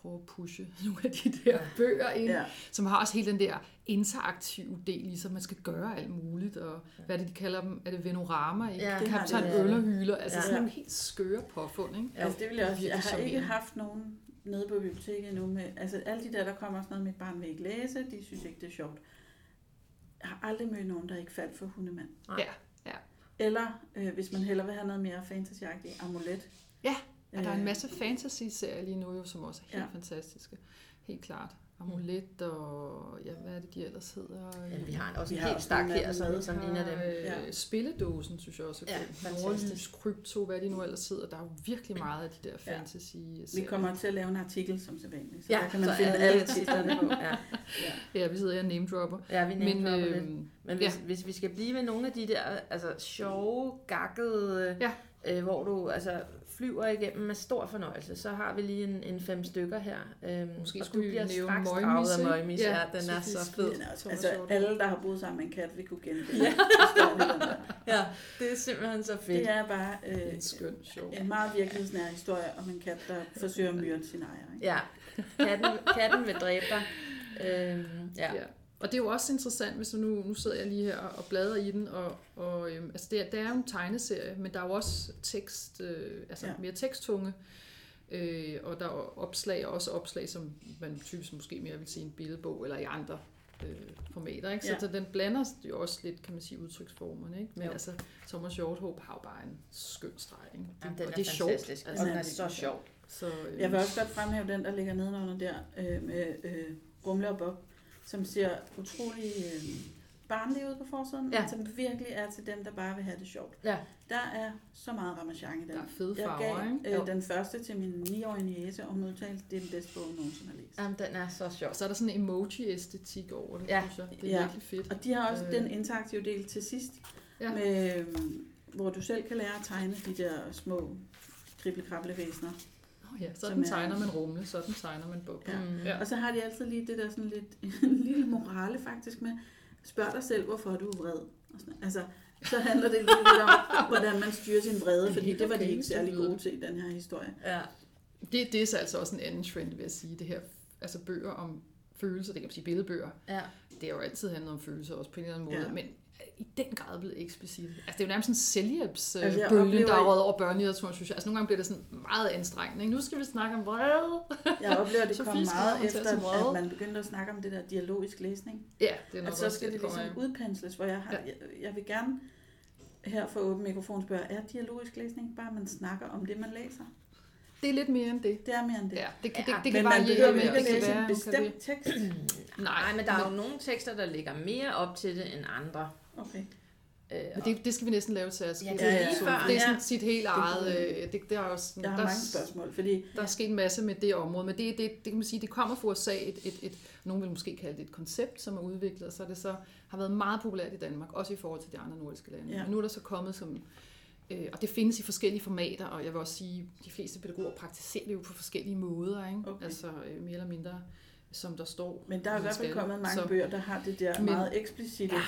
B: prøve at pushe nogle af de der bøger ind,
A: Ja.
B: som har også hele den der interaktive del, ligesom man skal gøre alt muligt, og hvad er det, de kalder dem? Er det Venorama, ikke?
C: Ja,
B: Ja,
A: det
B: Kaptajn
A: de,
C: ja.
B: Øl og altså
C: Ja.
B: sådan nogle helt skøre påfund, ikke?
C: Ja.
A: Altså det vil jeg også. Jeg har ikke haft nogen nede på biblioteket endnu med, altså alle de der, der kommer sådan noget, mit barn vil ikke læse, de synes ikke, det er sjovt. Jeg har aldrig mødt nogen, der ikke faldt for hundemand.
C: Nej.
B: Ja,
A: Eller øh, hvis man hellere vil have noget mere fantasyagtigt, amulet.
B: Ja, Og der er en
A: Øh,
B: masse fantasy-serier lige nu, jo, som også er helt
A: Ja.
B: ja. fantastiske. Helt klart. Amulet og ja, hvad er det, de ellers hedder?
C: Ja, vi har også
A: Vi
C: en helt stak her,
A: dem
C: som, ligner dem.
B: Øh,
A: Ja.
B: Spilledåsen, synes jeg også er
C: Ja.
B: Nordlys, krypto, hvad de nu ellers hedder. Der er jo virkelig meget af de der
A: Ja.
B: fantasy
A: Vi kommer til at lave en artikel som sædvanligt, så
C: Ja,
A: der kan man
C: så
A: finde
C: alle titlerne på. Ja,
B: Ja, vi sidder her og name dropper.
C: ja vi
B: Men,
C: nævner
B: øh,
C: lidt. Men hvis, ja. hvis vi skal blive ved nogle af de der altså, sjove, gakkede,
B: Ja.
C: øh, hvor du altså, flyver igennem med stor fornøjelse, så har vi lige en, en fem stykker her. Øhm,
B: Måske skulle vi nævne
C: straks
B: Møgmis,
C: draget af? Møgmis. Ja,
B: Ja,
C: den er
B: Sofie
C: så fed.
A: Altså,
B: Thomas
A: altså
B: Hjortøj.
A: alle, der har boet sammen med en kat, vi kunne genkende.
C: Ja. Ja, det er simpelthen så fedt.
A: Det er bare øh,
B: er en skøn show.
A: en meget virkelighedsnær historie om en kat, der forsøger at myrde sin ejer. Ikke?
C: Ja, katten, katten vil dræbe dig. Øhm, ja.
B: Ja. Og det er jo også interessant, hvis nu, nu sidder jeg lige her og, og bladrer i den, og, og øhm, altså det, er, det er jo en tegneserie, men der er jo også tekst, øh, altså
A: Ja.
B: mere teksttunge, øh, og der er opslag, og også opslag, som man typisk måske mere vil se i en billedbog, eller i andre øh, formater, ikke? Så,
A: Ja.
B: så den blander jo også lidt, kan man sige, udtryksformerne, ikke? Men
C: Jo.
B: altså, Thomas Hjorthåb har jo bare en skøn streg, ikke?
C: Jamen,
B: og
C: den er,
B: det er sjovt. Altså,
C: og den er
A: det
C: så
A: er
C: sjov.
B: Så, øh,
A: Jeg vil også godt fremhæve den, der ligger nedenunder der øh, med øh, Rumle og Bob, som ser utrolig øh, barnlig ud på forsiden,
C: Ja.
A: men som virkelig er til dem, der bare vil have det sjovt.
C: Ja.
A: Der er så meget ramachan i den.
B: der er fede
A: Jeg
B: farver,
A: gav
B: ikke?
A: øh, den første til min 9-årige niece, og hun udtalte, det er den bedste bog, hun nogensinde har læst.
C: Jamen, den er så sjov.
B: Så er der sådan en emoji-æstetik over det,
C: Ja.
B: synes jeg. Det er
A: Ja.
B: virkelig fedt.
A: Og de har også
B: Øh.
A: den interaktive del til sidst,
B: Ja.
A: med, øh, hvor du selv kan lære at tegne de der små krible væsener.
B: Oh, ja, sådan
A: er-
B: tegner man rumle, sådan tegner man bog.
A: Ja.
C: Mm.
B: Ja.
A: Og så har de altid lige det der sådan lidt, en lille morale faktisk med, spørg dig selv, hvorfor du er vred. Og sådan, altså, så handler det lidt om, hvordan man styrer sin vrede,
B: er
A: fordi det var de ikke særlig gode til i den her historie.
C: Ja.
B: Det, det er så altså også en anden trend, vil jeg sige. Det her, altså bøger om følelser, det kan man sige billedbøger.
C: ja.
B: Det har jo altid handlet om følelser, også på en eller anden måde,
A: ja.
B: men i den grad blevet eksplicit. Altså det er jo nærmest en selvhjælpsbølge,
A: Altså,
B: altså, bølgen, der
A: oplever-
B: er røget over børnelitteraturen, synes jeg. Altså nogle gange bliver det sådan meget anstrengende. Ikke? Nu skal vi snakke om vrede.
A: Jeg oplever, at det kom meget efter, at man begyndte at snakke om det der dialogisk læsning.
B: Ja, det er nok
A: At så skal det
B: kommer
A: ligesom
B: af.
A: udpensles, hvor jeg har, jeg, jeg vil gerne her for åben mikrofon spørge, er dialogisk læsning bare, at man snakker om det, man læser?
B: Det er lidt mere end det.
A: Det er mere end det.
B: Ja, det kan,
C: Ja,
B: det, det
A: men
B: kan
A: man
B: variere
A: behøver
B: med,
A: ikke
B: det
A: at læse en bestemt
B: det-
A: tekst.
C: Nej, men der er jo nogle tekster, der ligger mere op til det end andre.
A: Okay.
C: Øh,
B: Men det, det skal vi næsten lave til at
C: Ja,
A: det er lige
C: før,
B: Det er
C: ja.
B: sådan sit helt eget... øh, Det, det er også, sådan-
A: Jeg har
B: der,
A: mange spørgsmål, fordi
B: Der er sket en masse med det område, men det, det, det kan man sige, det kommer fra USA, et, et, et, nogen vil måske kalde det et koncept, som er udviklet, og så det så har været meget populært i Danmark, også i forhold til de andre nordiske lande.
A: Ja.
B: Ja. Men nu er der så kommet som, øh, og det findes i forskellige formater, og jeg vil også sige, de fleste pædagoger praktiserer det jo på forskellige måder, ikke?
A: Okay.
B: altså øh, mere eller mindre, som der står.
A: Men der er i hvert fald kommet mange
B: Så-
A: bøger, der har det der
B: Men-
A: meget eksplicite,
B: Ja,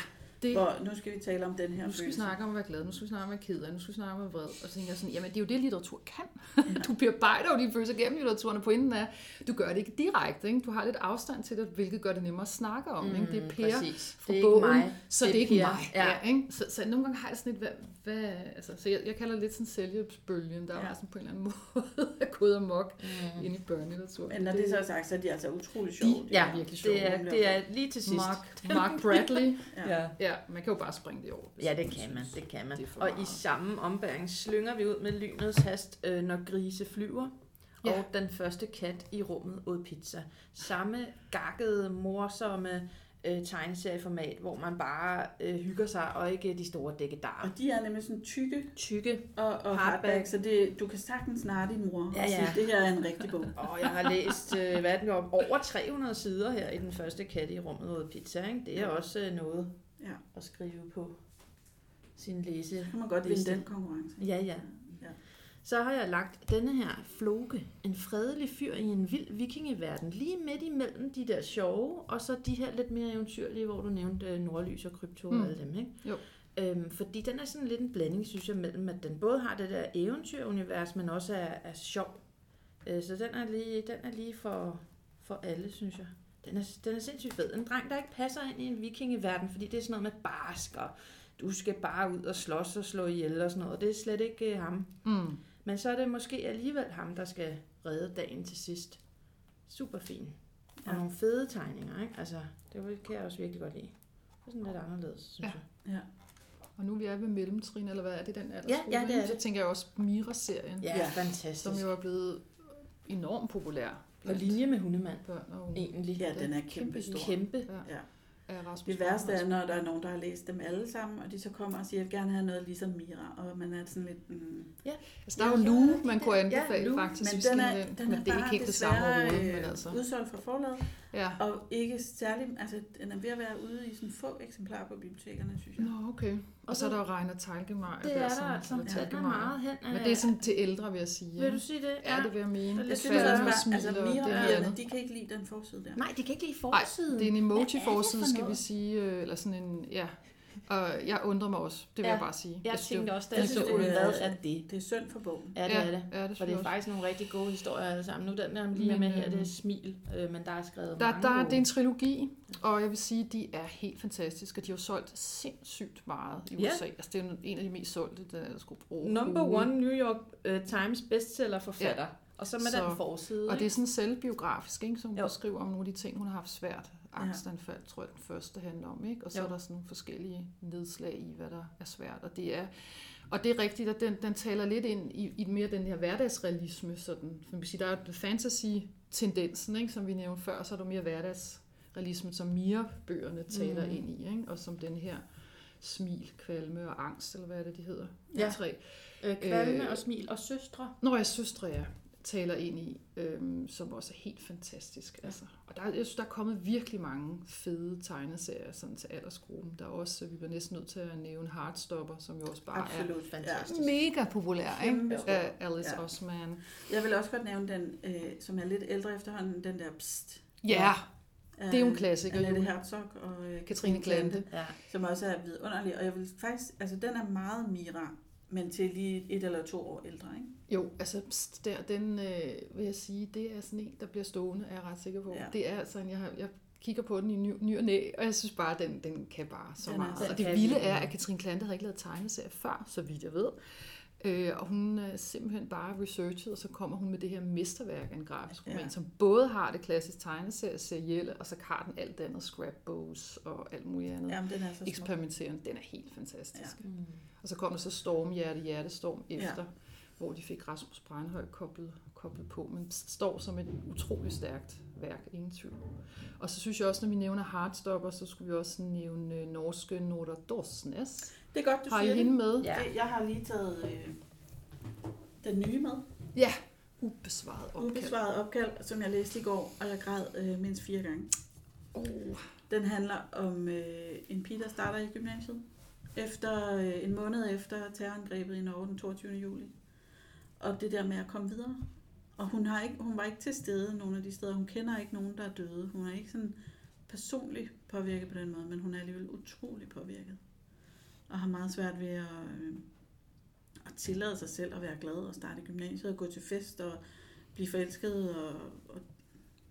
B: det,
A: hvor nu skal vi tale om den her
B: nu skal vi
A: følelse.
B: snakke om at være glad, nu skal vi snakke om at være ked af, nu skal vi snakke om at være vred. Og så tænker jeg sådan, jamen det er jo det, litteratur kan. du bearbejder jo dine følelser gennem litteraturen, og pointen er, du gør det ikke direkte. Ikke? Du har lidt afstand til det, hvilket gør det nemmere at snakke om. ikke? Det er Per
C: præcis.
B: fra
C: Det er ikke
B: bogen,
C: mig.
B: så
C: Det
B: det
C: er
B: er ikke mig.
C: Ja.
B: Ja. ikke? Så, så nogle gange har jeg sådan lidt, hvad, hvad altså, så jeg, jeg kalder det lidt sådan selvhjælpsbølgen, der
A: Ja.
B: ja. var sådan på en eller anden måde er gået amok
C: Mm.
B: mm. ind i børnelitteratur.
A: Men når det så er sagt, så er de altså utrolig sjove.
B: De-
C: Ja,
B: er virkelig sjove.
C: det er, det er lige til sidst.
B: Mark, Mark Bradley.
A: Ja.
B: ja, man kan jo bare springe det over.
C: Ja, det kan man, det kan man.
B: det
C: Og i
B: meget.
C: samme ombæring slynger vi ud med lynets hast, øh, når grise flyver.
B: Ja.
C: Og den første kat i rummet åd pizza. Samme gakkede, morsomme øh, tegneserieformat, hvor man bare øh, hygger sig, og ikke de store dækkedarer.
A: Og de er nemlig sådan tykke
C: Tykke.
A: og, og
C: Hardback.
A: hardback, så det, du kan sagtens snarre din mor
C: Ja,
A: og sige,
C: ja.
A: det her er en rigtig bog.
C: Og jeg har læst, øh, hvad er den om, over 300 sider her i den første kat i rummet åd pizza. Ikke? Det er også øh, noget
A: Ja.
C: at skrive på sin læse.
A: Så kan man godt vinde den konkurrence.
C: Ja, ja.
A: ja.
C: så har jeg lagt denne her floke, en fredelig fyr i en vild vikingeverden, lige midt imellem de der sjove, og så de her lidt mere eventyrlige, hvor du nævnte øh, Nordlys og Krypto og
B: Mm.
C: alle dem, ikke?
B: Jo.
C: Øhm, fordi den er sådan lidt en blanding, synes jeg, mellem at den både har det der eventyrunivers, men også er, er sjov. Øh, så den er lige, den er lige for, for alle, synes jeg. Den er, den er sindssygt fed. En dreng, der ikke passer ind i en vikingeverden, fordi det er sådan noget med barsk, og du skal bare ud og slås og slå ihjel og sådan noget. Det er slet ikke øh, ham.
B: Mm.
C: Men så er det måske alligevel ham, der skal redde dagen til sidst. Super fin. Og
A: Ja.
C: nogle fede tegninger, ikke? Altså, det kan jeg også virkelig godt lide. Det er sådan lidt anderledes, synes
B: Ja.
C: jeg.
A: Ja.
B: Og nu er vi er ved mellemtrin, eller hvad er det, den aldersgruppe?
C: Ja, ja, det er det.
B: Så tænker jeg også på Mira-serien,
C: Ja,
A: Ja.
C: fantastisk.
B: som jo er blevet enormt populær.
C: På linje med hundemand,
B: børn og unge.
C: egentlig.
A: ja, den er kæmpe stor.
C: Kæmpe.
B: Ja.
A: Ja. Det værste er, når der er nogen, der har læst dem alle sammen, og de så kommer og siger, jeg vil gerne have noget ligesom Mira, og man er sådan lidt... Mm,
B: Altså, der er jo
C: Ja,
B: Lue, man kunne
C: ja,
B: anbefale
C: Lue,
B: faktisk.
A: men den er, den
B: men
A: er
B: det er ikke helt det samme overhovedet.
A: øh,
B: Men altså,
A: udsolgt fra forlaget,
B: ja.
A: og ikke særlig... Altså, den er ved at være ude i sådan få eksemplarer på bibliotekerne, synes jeg.
B: Nå, okay. Og så er der jo Reiner Teilgemeier.
C: Det er der altså.
B: eller
C: Den er meget hen.
B: Men det er sådan til ældre, vil jeg sige.
C: Vil
B: ja.
C: du sige det?
B: Ja, det vil jeg mene.
C: Jeg
A: Jeg
C: synes også
A: altså
B: og det
A: Mira de kan ikke lide den forside der.
C: Nej, de kan ikke lide
B: Nej,
C: forsiden.
B: det er en
C: det
B: emoji-forside,
C: for
B: skal vi sige. øh, Eller sådan en, ja. Og jeg undrer mig også, det vil
C: Ja,
B: jeg bare sige.
C: Jeg
B: det
C: tænkte også, da
A: jeg
C: jeg
A: synes,
C: så
A: det
C: det,
A: er-
C: hvad er det?
A: Det er synd for bogen.
C: Ja, det
B: Ja,
C: er det.
B: ja, det
C: For det
B: jeg
C: er
B: også.
C: faktisk nogle rigtig gode historier alle sammen. Nu den der lige
B: Men,
C: med her,
B: øhm,
C: det er smil, øh, men der er skrevet
B: Der,
C: mange
B: der,
C: gode.
B: det er en trilogi, og jeg vil sige, de er helt fantastiske, og de har jo solgt sindssygt meget i
C: Ja.
B: USA. Altså, det er en af de mest solgte, der jeg skulle bruge.
C: Number one New York uh, Times bestseller forfatter.
B: Ja.
C: Og så med
B: Så-
C: den forside.
B: Og det er sådan selvbiografisk, ikke? som hun
C: Jo.
B: beskriver om nogle af de ting, hun har haft svært. Angstanfald, tror jeg, den første handler om. Ikke? Og så
C: Jo.
B: er der sådan nogle forskellige nedslag i, hvad der er svært. Og det er, og det er rigtigt, at den, den taler lidt ind i, i mere den her hverdagsrealisme. Sådan, for man sige, der er jo fantasy-tendensen, ikke? som vi nævnte før, så er der mere hverdagsrealisme, som Mira-bøgerne taler
C: Mhm.
B: ind i. Ikke? Og som den her smil, kvalme og angst, eller hvad er det, de hedder?
C: Ja.
B: De tre.
C: øh, kvalme
B: øh,
C: og smil og søstre.
B: Når jeg søstre, ja, taler ind i, øhm, som også er helt fantastisk. Altså. Og der, er- jeg synes, der er kommet virkelig mange fede tegneserier sådan til aldersgruppen. Der er også, vi bliver næsten nødt til at nævne Heartstopper, som jo også bare
C: Absolut fantastisk.
B: er mega populær, ikke? Af Alice
A: Ja.
B: Osman.
A: Jeg vil også godt nævne den, øh, som er lidt ældre efterhånden, den der Psst.
B: Ja,
A: af
B: det er jo en klassiker,
A: Annette. Herzog og øh,
B: Katrine Klante.
C: Ja.
A: som også er vidunderlig. Og jeg vil faktisk, altså den er meget Mira, men til lige et eller to år ældre, ikke?
B: Jo, altså pst, der, den øh, vil jeg sige, det er sådan en, der bliver stående, er jeg ret sikker på.
A: Ja.
B: Det er altså en, jeg, har, jeg kigger på den i ny, ny og næ, og jeg synes bare, den, den kan bare så
A: Den er-
B: meget.
C: den
B: og det vilde er, at Katrine Klante havde ikke lavet tegneserie før, så vidt jeg ved. Øh, og hun er simpelthen bare researchet, og så kommer hun med det her mesterværk af en grafisk roman,
A: Ja.
B: som både har det klassiske tegneserie, serielle, og så har den alt andet, scrapbooks og alt muligt andet.
A: Jamen, den er så.
B: Eksperimenterende, den er helt fantastisk.
A: Ja.
C: Mm.
B: Og så kom der så Stormhjerte, Hjertestorm
A: Ja.
B: efter, hvor de fik Rasmus Breinhøj koblet, koblet på, men står som et utroligt stærkt værk, ingen tvivl. Og så synes jeg også, når vi nævner Heartstopper, så skulle vi også nævne øh, norske Nordre Dorsnes.
A: Det er godt, du
B: Har I
A: siger
B: hende
A: det.
B: med?
C: Ja.
A: Jeg har lige taget øh, den nye med.
B: Ja. Ubesvaret opkald.
A: Ubesvaret opkald, som jeg læste i går, og jeg græd øh, mindst fire gange.
B: Oh.
A: Den handler om øh, en pige, der starter i gymnasiet. Efter øh, en måned efter terrorangrebet i Norge den 22. juli. Og det der med at komme videre. Og hun, har ikke, hun var ikke til stede nogle af de steder. Hun kender ikke nogen, der er døde. Hun er ikke sådan personligt påvirket på den måde, men hun er alligevel utrolig påvirket. Og har meget svært ved at, øh, at tillade sig selv at være glad og starte gymnasiet og gå til fest og blive forelsket og, og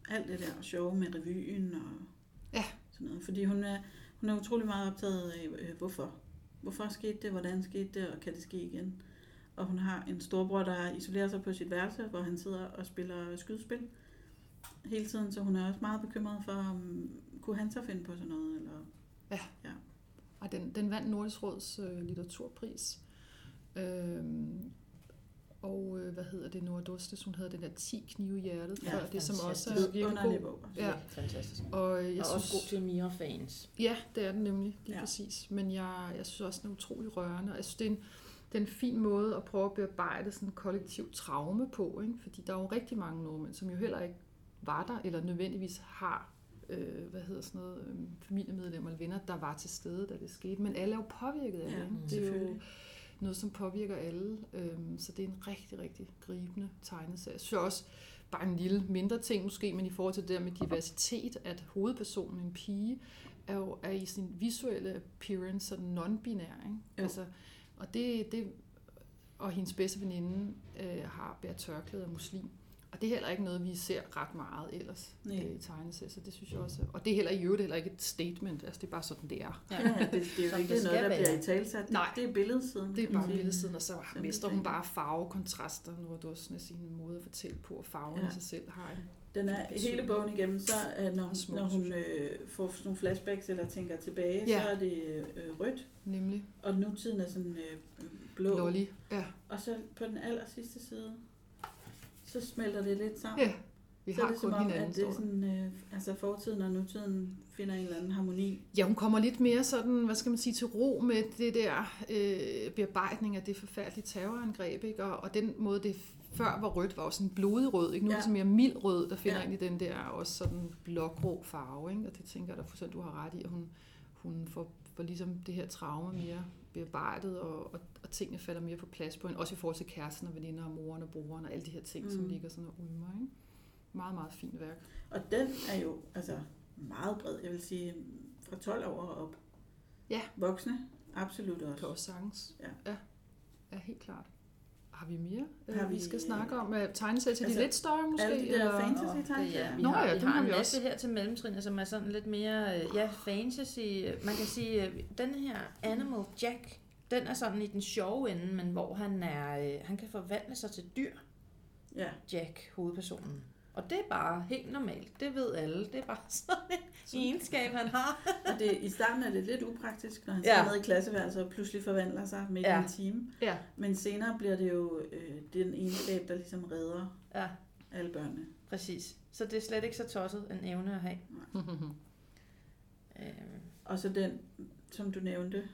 A: alt det der sjove med revyen og
B: Ja.
A: sådan noget. Fordi hun er, hun er utrolig meget optaget af, øh, hvorfor. Hvorfor skete det? Hvordan skete det? Og kan det ske igen? Og hun har en storbror, der isolerer sig på sit værelse, hvor han sidder og spiller skydespil hele tiden. Så hun er også meget bekymret for, om kunne han så finde på sådan noget? Eller...
B: Og den, den vandt Nordisk Råds øh, litteraturpris. Øhm, og øh, hvad hedder det, Nora Dostes, hun havde den der 10 knive i hjertet
A: Ja,
B: før, det som også er virkelig god.
A: bog.
B: Ja.
C: Ja. Fantastisk.
B: Og jeg
C: og også
B: synes,
C: god til Mira-fans.
B: Ja, det er den nemlig, lige
A: Ja.
B: præcis. Men jeg, jeg synes også, den er utrolig rørende. Og jeg synes, det er en, det er en fin måde at prøve at bearbejde sådan en kollektiv traume på. Ikke? Fordi der er jo rigtig mange nordmænd, som jo heller ikke var der, eller nødvendigvis har øh, hvad hedder sådan noget, øh, familiemedlemmer eller venner, der var til stede, da det skete. Men alle er jo påvirket af
A: Ja,
B: det. Ikke? Det er jo. Noget, som påvirker alle. Øhm, så det er en rigtig, rigtig gribende tegneserie. Jeg synes også, bare en lille mindre ting måske, men i forhold til det der med diversitet, at hovedpersonen, en pige, er jo er i sin visuelle appearance sådan non-binær. Ikke?
A: Jo.
B: Altså, og det, det, og hendes bedste veninde øh, har bæret tørklæde af muslim. Og det er heller ikke noget, vi ser ret meget ellers
A: Nej.
B: øh, i tegneserier, så det synes jeg også. Og det er heller i øvrigt heller ikke et statement, altså det er bare sådan, det er.
A: Ja, det, det er jo ikke
C: det
A: noget, der bliver i talsat. Det,
B: Nej.
A: det er billedsiden.
B: Det er bare
A: sige.
B: billedsiden, og så
A: Som
B: mister hun bare farvekontraster, nu er det også sådan sin måde at fortælle på, og farven
A: Ja.
B: i sig selv har en.
A: Den er hele bogen igennem, så er, når,
B: Smuk,
A: når hun øh, får sådan nogle flashbacks eller tænker tilbage,
B: Ja.
A: så er det øh, rødt,
B: Nemlig
A: og nutiden er sådan øh, blå.
B: Lolly. Ja.
A: Og så på den aller sidste side, så smelter det lidt sammen.
B: ja, vi
A: så
B: har
A: det
B: kun
A: om,
B: hinanden,
A: at det er sådan, øh, altså fortiden og nutiden finder en eller anden harmoni.
B: Ja, hun kommer lidt mere sådan, hvad skal man sige, til ro med det der øh, bearbejdning af det forfærdelige terrorangreb, ikke? Og, og den måde, det før var rødt, var også sådan blodig rød, ikke? Nu er det
A: Ja.
B: mere mild rød, der finder
A: Ja.
B: ja. egentlig den der også sådan blågrå farve, ikke? Og det tænker jeg da fuldstændig, du har ret i, at hun, hun får, får ligesom det her traume mere bearbejdet, og, og, og tingene falder mere på plads på hende, også i forhold til kæresten og veninder og moren og broren og alle de her ting, mm. som ligger sådan og ulmer, ikke? Meget, meget fint værk.
A: Og den er jo altså meget bred, jeg vil sige fra 12 år og op.
B: Ja.
A: Voksne, absolut
B: Kan
A: også.
B: også sagtens.
A: Ja.
B: ja. Ja, helt klart. Har vi mere,
A: Har
B: har vi,
A: vi,
B: skal
A: øh,
B: snakke om? Uh, tegneserier til
A: altså,
B: de lidt større måske?
A: Alle de der
B: eller?
A: fantasy
C: Og det, ja, vi
B: Nå
C: har,
B: ja,
C: vi har
B: har
C: en
B: vi
C: masse
B: også.
C: her til mellemtrinnet, som er sådan lidt mere, øh, ja, fantasy. Man kan sige, øh, den her Animal Jack, den er sådan i den sjove ende, men hvor han er, øh, han kan forvandle sig til dyr,
A: Ja.
C: Jack, hovedpersonen. Og det er bare helt normalt. Det ved alle. Det er bare sådan en egenskab, han har.
A: Og det, i starten er det lidt upraktisk, når han
C: Ja.
A: ja. ned i klasseværelset og pludselig forvandler sig midt
C: Ja.
A: i en time.
B: Ja,
A: Men senere bliver det jo øh, den egenskab, der ligesom redder
C: Ja,
A: alle børnene.
C: præcis. Så det er slet ikke så tosset en evne at have. Øh,
A: Og så den, som du nævnte.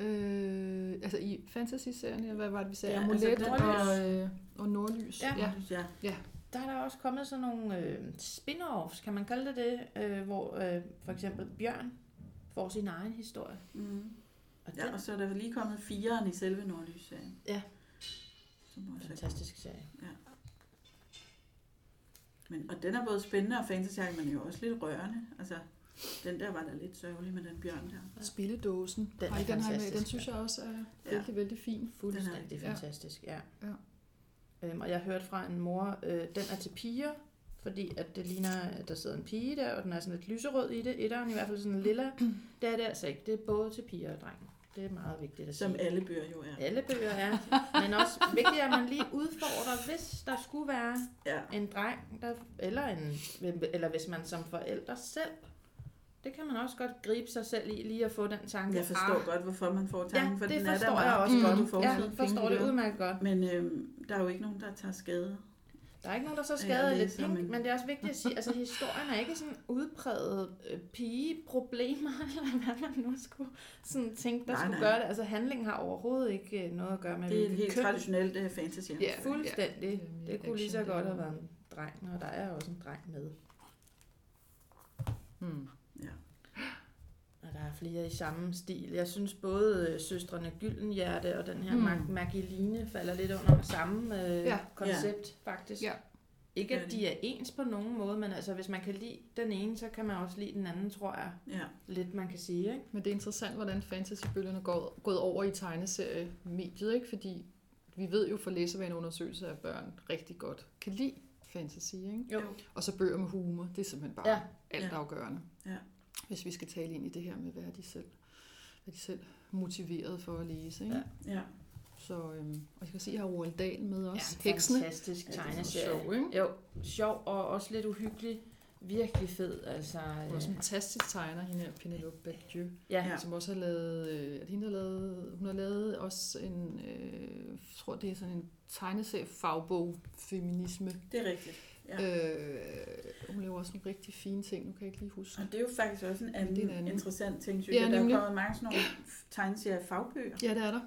B: øh, altså i fantasy-serien, hvad var det, vi sagde?
A: Ja,
B: Ja,
A: altså
B: Amulet
A: den-
B: og, øh, og Nordlys.
C: Ja.
B: ja.
A: ja.
C: Der er der også kommet sådan nogle øh, spin-offs, kan man kalde det det, øh, hvor øh, for eksempel Bjørn får sin egen historie.
A: Mm.
C: Og
A: ja,
C: den
A: og så er der lige kommet fireren i selve Nordlys-serien.
C: Ja.
A: Som også er
C: fantastisk serie.
A: Men, og den er både spændende og fantasy, men jo også lidt rørende. Altså, den der var da lidt sørgelig med den bjørn der.
B: Spilledåsen.
C: Den er
B: Ej, den, har jeg med. den synes jeg også er
A: Ja.
B: vældig, vældig fin.
C: Fuldstændig
B: Ja.
C: fantastisk, ja.
B: Ja.
C: Øhm, og jeg hørte fra en mor, øh, den er til piger, fordi at det ligner, at der sidder en pige der, og den er sådan lidt lyserød i det. Etteren i hvert fald sådan en lilla. Det er det altså ikke. Det er både til piger og drenge. Det er meget vigtigt at
A: Som
C: sige.
A: alle bøger jo er.
C: Alle bøger er. Men også vigtigt, at man lige udfordrer, hvis der skulle være
A: Ja.
C: en dreng, der, eller, en, eller hvis man som forælder selv, det kan man også godt gribe sig selv i, lige at få den tanke.
A: Jeg forstår
C: ah,
A: godt, hvorfor man får
C: Ja,
A: tanken, for
C: det
A: den er der
C: jeg også
A: godt.
B: godt.
A: Du får
C: Ja,
A: sådan
C: forstår det udmærket godt.
A: Men øhm, der er jo ikke nogen, der tager skade.
C: Der er ikke nogen, der så
A: Ja,
C: skader
A: det er
C: lidt pink,
A: men-
C: men det er også vigtigt at sige, altså historien er ikke sådan udpræget øh, pigeproblemer, eller hvad man nu skulle sådan tænke, der
A: Nej,
C: skulle
A: nej.
C: gøre det. Altså handlingen har overhovedet ikke øh, noget at gøre med
A: Det er et
C: hvilket
A: helt
C: køn.
A: traditionelt uh, fantasy.
B: Ja.
C: Fuldstændig.
B: Ja,
C: Det kunne lige så godt
B: det
C: have
B: er-
C: været en dreng, og der er også en dreng med.
B: Hmm.
C: Og der er flere i samme stil. Jeg synes både øh, søstrene Gyldenhjerte og den her
B: Mm.
C: Magiline falder lidt under samme øh,
B: Ja.
C: ja. koncept, faktisk.
B: Ja.
C: Ikke at
A: de.
C: er ens på nogen måde, men altså hvis man kan lide den ene, så kan man også lide den anden, tror jeg.
A: Ja.
C: Lidt man kan sige, ikke?
B: Men det er interessant, hvordan fantasybølgerne går gået over i tegneseriemediet, ikke? Fordi vi ved jo fra læsevaneundersøgelser, at børn rigtig godt kan lide fantasy, ikke?
C: Jo.
B: Og så bøger med humor, det er simpelthen bare
C: Ja.
B: ja. altafgørende.
A: Ja.
B: Hvis vi skal tale ind i det her med, hvad er de selv, hvad er de selv motiveret for at læse, ikke?
C: Ja.
A: ja.
B: Så, øhm, og jeg kan se, at jeg har Roald Dahl med også.
C: Ja,
B: Heksene.
C: Fantastisk
A: Ja, det er
C: tegneserie.
B: sjov, ikke?
C: Jo, sjov og også lidt uhyggelig. Virkelig fed, altså.
B: Hun er også en
C: Øh,
B: fantastisk tegner, hende her, Penelope Badiou.
C: ja.
B: Som også har lavet, øh, er det hende, der har lavet, hun har lavet også en, øh, jeg tror det er sådan en tegneserie fagbog, feminisme.
A: Det er rigtigt. Ja.
B: Øh, hun laver også nogle rigtig fine ting, nu kan jeg ikke lige huske.
A: Og det er jo faktisk også en anden,
B: er en anden.
A: interessant ting, synes
B: Ja,
A: jeg. Der er
B: nemlig.
A: kommet mange sådan nogle tegneserier fagbøger.
B: Ja, det er der.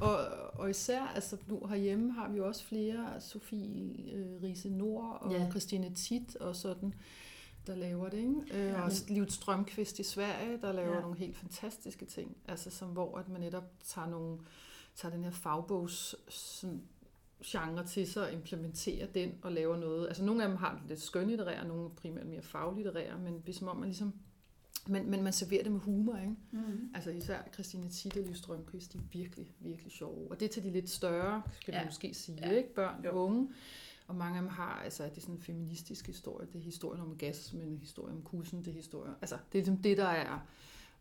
B: Og, og især, altså nu herhjemme har vi jo også flere, Sofie øh, Riese Nord og
C: Ja.
B: Christine Tit og sådan, der laver det, ikke? Øh,
A: Ja,
B: og også Liv Strømqvist i Sverige, der laver
A: Ja.
B: nogle helt fantastiske ting, altså som hvor at man netop tager nogle tager den her fagbogs sådan, genre til sig og implementerer den og laver noget. Altså nogle af dem har lidt skønlitterære, nogle primært mere faglitterære, men det er som om man ligesom men, men man serverer det med humor, ikke?
A: Mm.
B: Altså især Christine Titte og Liv Strømquist, de er virkelig, virkelig sjove. Og det er til de lidt større, skal ja. Man måske sige,
C: Ja.
B: ikke? Børn
A: Jo.
B: og unge. Og mange af dem har, altså det er sådan en feministisk historie. Det er historien om gas, men en historie om kussen, det er historie. Altså det er ligesom det, der er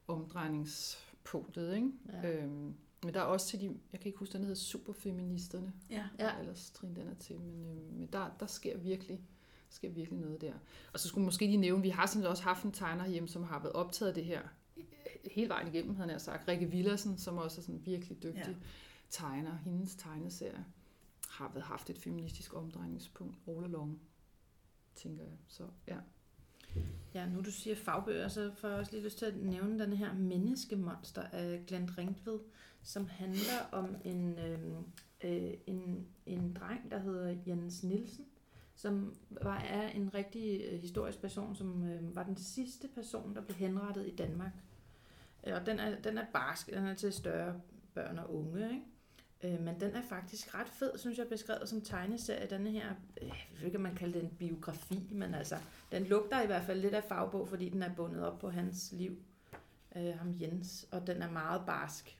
B: omdrejningspunktet, ikke?
C: Ja.
B: Øhm, men der er også til de, jeg kan ikke huske, den hedder Superfeministerne.
A: Ja.
C: Ja.
B: Ellers Trine den er til, men, øh, men der, der sker virkelig sker virkelig noget der. Og så skulle måske lige nævne, vi har sådan også haft en tegner hjemme, som har været optaget af det her øh, hele vejen igennem, han har sagt. Rikke Villersen, som også er sådan en virkelig dygtig
A: ja.
B: tegner. Hendes tegneserie har været haft et feministisk omdrejningspunkt all along, tænker jeg. Så ja.
C: Ja, nu du siger fagbøger, så får jeg også lige lyst til at nævne den her Menneskemonster af Glenn Ringtved, som handler om en, øhm, øh, en, en dreng, der hedder Jens Nielsen, som var, er en rigtig øh, historisk person, som øh, var den sidste person, der blev henrettet i Danmark. Øh, og den er, den er barsk, den er til større børn og unge, ikke? Øh, Men den er faktisk ret fed, synes jeg, beskrevet som tegneserie. Denne her, øh, jeg ved ikke, man kalder det en biografi, men altså, den lugter i hvert fald lidt af fagbog, fordi den er bundet op på hans liv, øh, ham Jens, og den er meget barsk.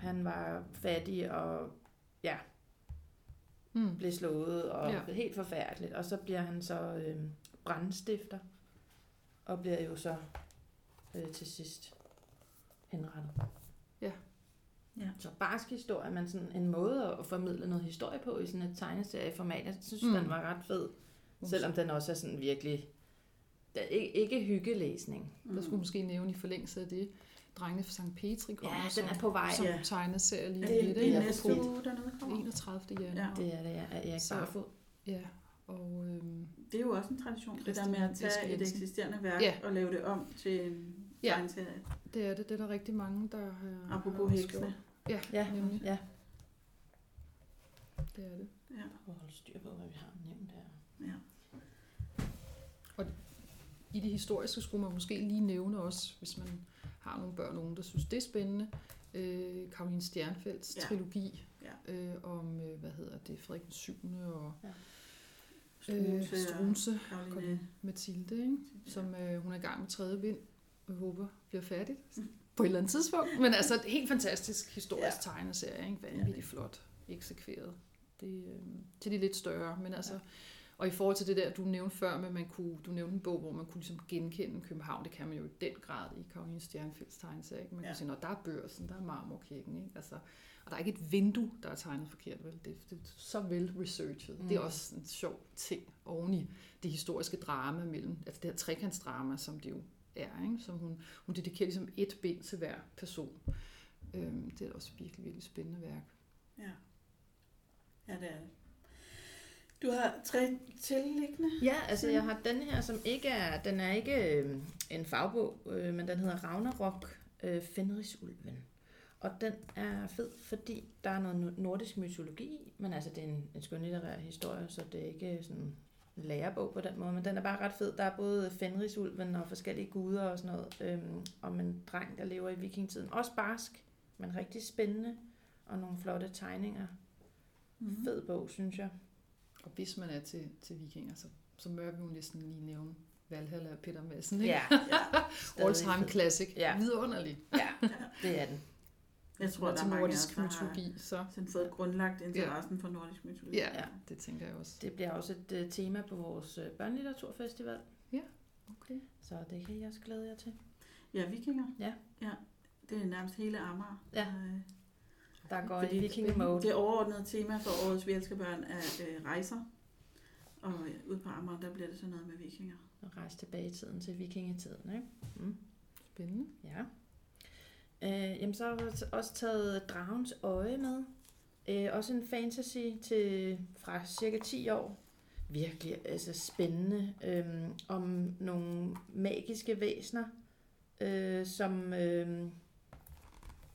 C: Han var fattig og ja,
B: Mm.
C: blev slået, og. Ja. helt forfærdeligt. Og så bliver han så øh, brandstifter, og bliver jo så øh, til sidst henrettet.
B: Ja.
A: Ja.
C: Så barsk historie, men sådan en måde at formidle noget historie på i sådan et tegneserieformat. Jeg synes, mm.
B: Mm.
C: den var ret fed. Selvom den også er sådan virkelig... Det er ikke, ikke hyggelæsning.
B: Der skulle måske nævne i forlængelse af det, Drengene fra St. Petri kommer
C: Ja, den er på vej.
B: som
A: Ja.
B: tegneserie lige
A: Er det,
B: lidt.
A: det er næste uge, dernede kommer?
B: 31. januar.
A: Ja.
C: Det er det, ja. Erik
B: Så-
C: Barfod.
B: Ja, og øhm,
A: Det er jo også en tradition, det der med at tage et eksisterende værk
B: Ja.
A: og lave det om til en
B: Ja.
A: tegneserie.
B: det er det. Det er der rigtig mange, der har
A: Apropos
B: har
A: heksene.
B: Ja,
C: Ja,
B: nemlig.
C: ja.
B: Det er det.
A: Ja.
C: Prøv at holde styr på, hvad vi har nævnt her.
A: ja.
B: I det historiske skulle man måske lige nævne også, hvis man har nogle børn og unge, der synes, det er spændende, øh, Karoline Stjernfelds
A: Ja.
B: ja. trilogi
A: Ja.
B: øh, om, øh, hvad hedder det, Frederik den 7. og
A: Struensee
B: øh,
A: og
B: Strunse,
A: Karoline.
B: Mathilde, ikke? som øh, hun er i gang med tredje bind, og jeg håber bliver færdigt på et eller andet tidspunkt. Men altså, et helt fantastisk historisk ja. tegneserie, ikke? vanvittigt flot eksekveret. Det, øh, til de lidt større, men altså,
A: Ja.
B: og i forhold til det der, du nævnte før, med man kunne, du nævnte en bog, hvor man kunne ligesom genkende København, det kan man jo i den grad i Karoline Stjernfelds tegneserie. Ikke? Man
A: Ja.
B: kan sige, når der er børsen, der er marmorkirken, ikke? Altså, og der er ikke et vindue, der er tegnet forkert, vel? Det, det er så vel researchet. Mm. Det er
C: Mm.
B: også en sjov ting oven i det historiske drama mellem, altså det her trekantsdrama, som det jo er, ikke? som hun, hun dedikerer ligesom et bind til hver person. Øhm, det er også virkelig, virkelig spændende værk.
A: Ja. ja, det er det. Du har tre tilliggende.
C: Ja, altså jeg har den her, som ikke er, den er ikke øh, en fagbog, øh, men den hedder Ragnarok øh, Fenrisulven. Og den er fed, fordi der er noget no- nordisk mytologi i, men altså det er en, en skønlitterær historie, så det er ikke sådan lærebog på den måde, men den er bare ret fed. Der er både Fenrisulven og forskellige guder og sådan noget, øhm, om en dreng, der lever i vikingtiden. Også barsk, men rigtig spændende, og nogle flotte tegninger.
A: Mm-hmm.
C: Fed bog, synes jeg.
B: Og hvis man er til, til vikinger, så, så må vi jo næsten lige nævne Valhalla og Peter Madsen. Ikke?
C: Ja,
B: All
C: stadig
B: time classic.
C: Ja.
B: Vidunderlig.
C: ja, det er den.
A: Jeg tror, der er mange
B: nordisk
A: der har
B: mytologi, så
A: sådan fået grundlagt interessen for nordisk mytologi.
B: Ja.
C: Ja.
B: det tænker jeg også.
C: Det bliver også et uh, tema på vores uh, børnelitteraturfestival,
B: Okay.
C: så det kan jeg også glæde jer til.
A: Ja, vikinger.
C: Ja.
A: ja. Det er nærmest hele Amager.
C: Ja.
A: Øh,
C: Der går
A: Fordi
C: en viking mode.
A: Det overordnede tema for årets Vi elsker børn er øh, rejser. Og øh, ude på Amager, der bliver det sådan noget med vikinger.
C: Og rejse tilbage i tiden til vikingetiden, ikke? Mm.
B: Spændende.
C: Ja. Øh, jamen, så har jeg også taget Dragens Øje med. Øh, også en fantasy til fra cirka 10 år. Virkelig altså spændende. Øh, om nogle magiske væsener, øh, som øh,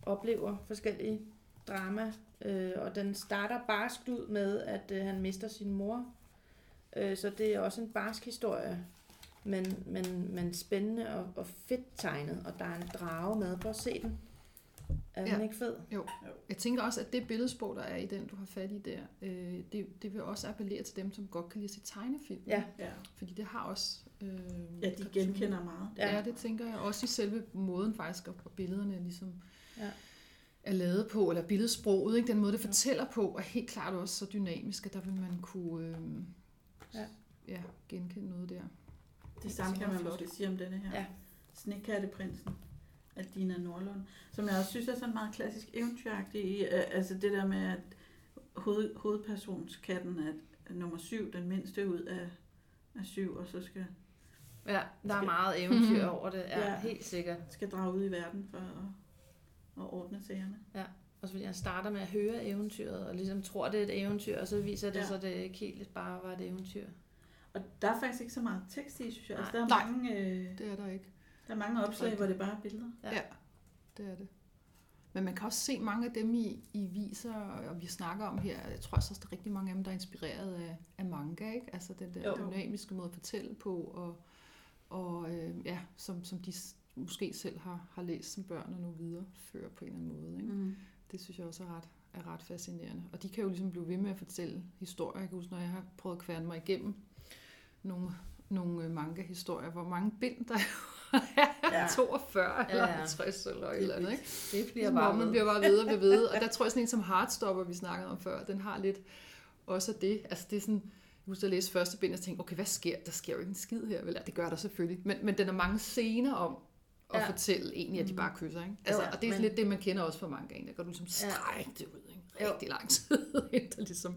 C: oplever forskellige drama. Øh, og den starter barskt ud med, at øh, han mister sin mor. Øh, så det er også en barsk historie men, men, men spændende og, og fedt tegnet, og der er en drage med. Prøv at se den. Er
B: Ja.
C: den ikke fed?
B: Jeg tænker også, at det billedsprog, der er i den, du har fat i der, øh, det, det vil også appellere til dem, som godt kan lide at se tegnefilm.
C: Ja.
A: Ja,
B: Fordi det har også... Øh,
A: ja de genkender meget.
B: Ja. ja, det tænker jeg. Også i selve måden faktisk, og og billederne ligesom
C: Ja.
B: er lavet på, eller billedsproget, ikke? den måde, det fortæller på, er helt klart også så dynamisk, at der vil man kunne øh,
C: Ja.
B: ja, genkende noget der.
A: Det samme kan man måske sige om denne her.
C: Ja.
A: Snekatteprinsen af Dina Nordlund. Som jeg også synes er sådan meget klassisk eventyragtig i. øh, Altså det der med, at hoved, hovedpersonskatten er er nummer syv, den mindste ud af, af syv, og så skal,
C: Ja, der er
A: Skal-
C: meget eventyr over det. Ja,
A: Ja.
C: helt sikkert.
A: skal drage ud i verden for at, at ordne sagerne.
C: Også fordi han starter med at høre eventyret, og ligesom tror, det er et eventyr, og så viser det
A: Ja.
C: sig, at det ikke helt bare var et eventyr.
A: Og der er faktisk ikke så meget tekst i, synes jeg. Altså, der, er
B: Nej.
A: mange, øh,
B: Det er der ikke.
A: der er mange opslag, hvor det bare er billeder.
C: Ja.
B: Ja, det er det. Men man kan også se mange af dem i, i viser, og vi snakker om her, jeg tror også, at der er rigtig mange af dem, der er inspireret af, af manga, ikke? Altså den der
A: Jo.
B: dynamiske måde at fortælle på, og, og øh, ja, som, som de måske selv har, har læst som børn og nu viderefører på en eller anden måde. Ikke?
A: Mm.
B: Det synes jeg også er ret, er ret fascinerende. Og de kan jo ligesom blive ved med at fortælle historier. Jeg kan huske, når jeg har prøvet at kværne mig igennem nogle, nogle øh, manga-historier, hvor mange bind der er.
A: Ja.
B: 42
C: Ja,
B: eller
C: ja.
B: 50 eller et eller andet. Ikke?
C: Det bliver bare
B: om man bliver bare ved og ved, ved. Og der tror jeg sådan en som Heartstopper, vi snakkede om før, den har lidt også det. Altså det er sådan, jeg husker at læse første bind, og tænkte, okay, hvad sker der? sker jo ikke en skid her, vel? Det gør der selvfølgelig. Men, men den er mange scener om at
C: Ja.
B: fortælle egentlig, at de bare kysser, ikke? Altså,
C: Jo, ja,
B: og det er
C: men-
B: lidt det, man kender også fra mangaen. Der går du ligesom strække det ud, ikke?
C: Jo.
B: Rigtig lang tid, indtil der ligesom,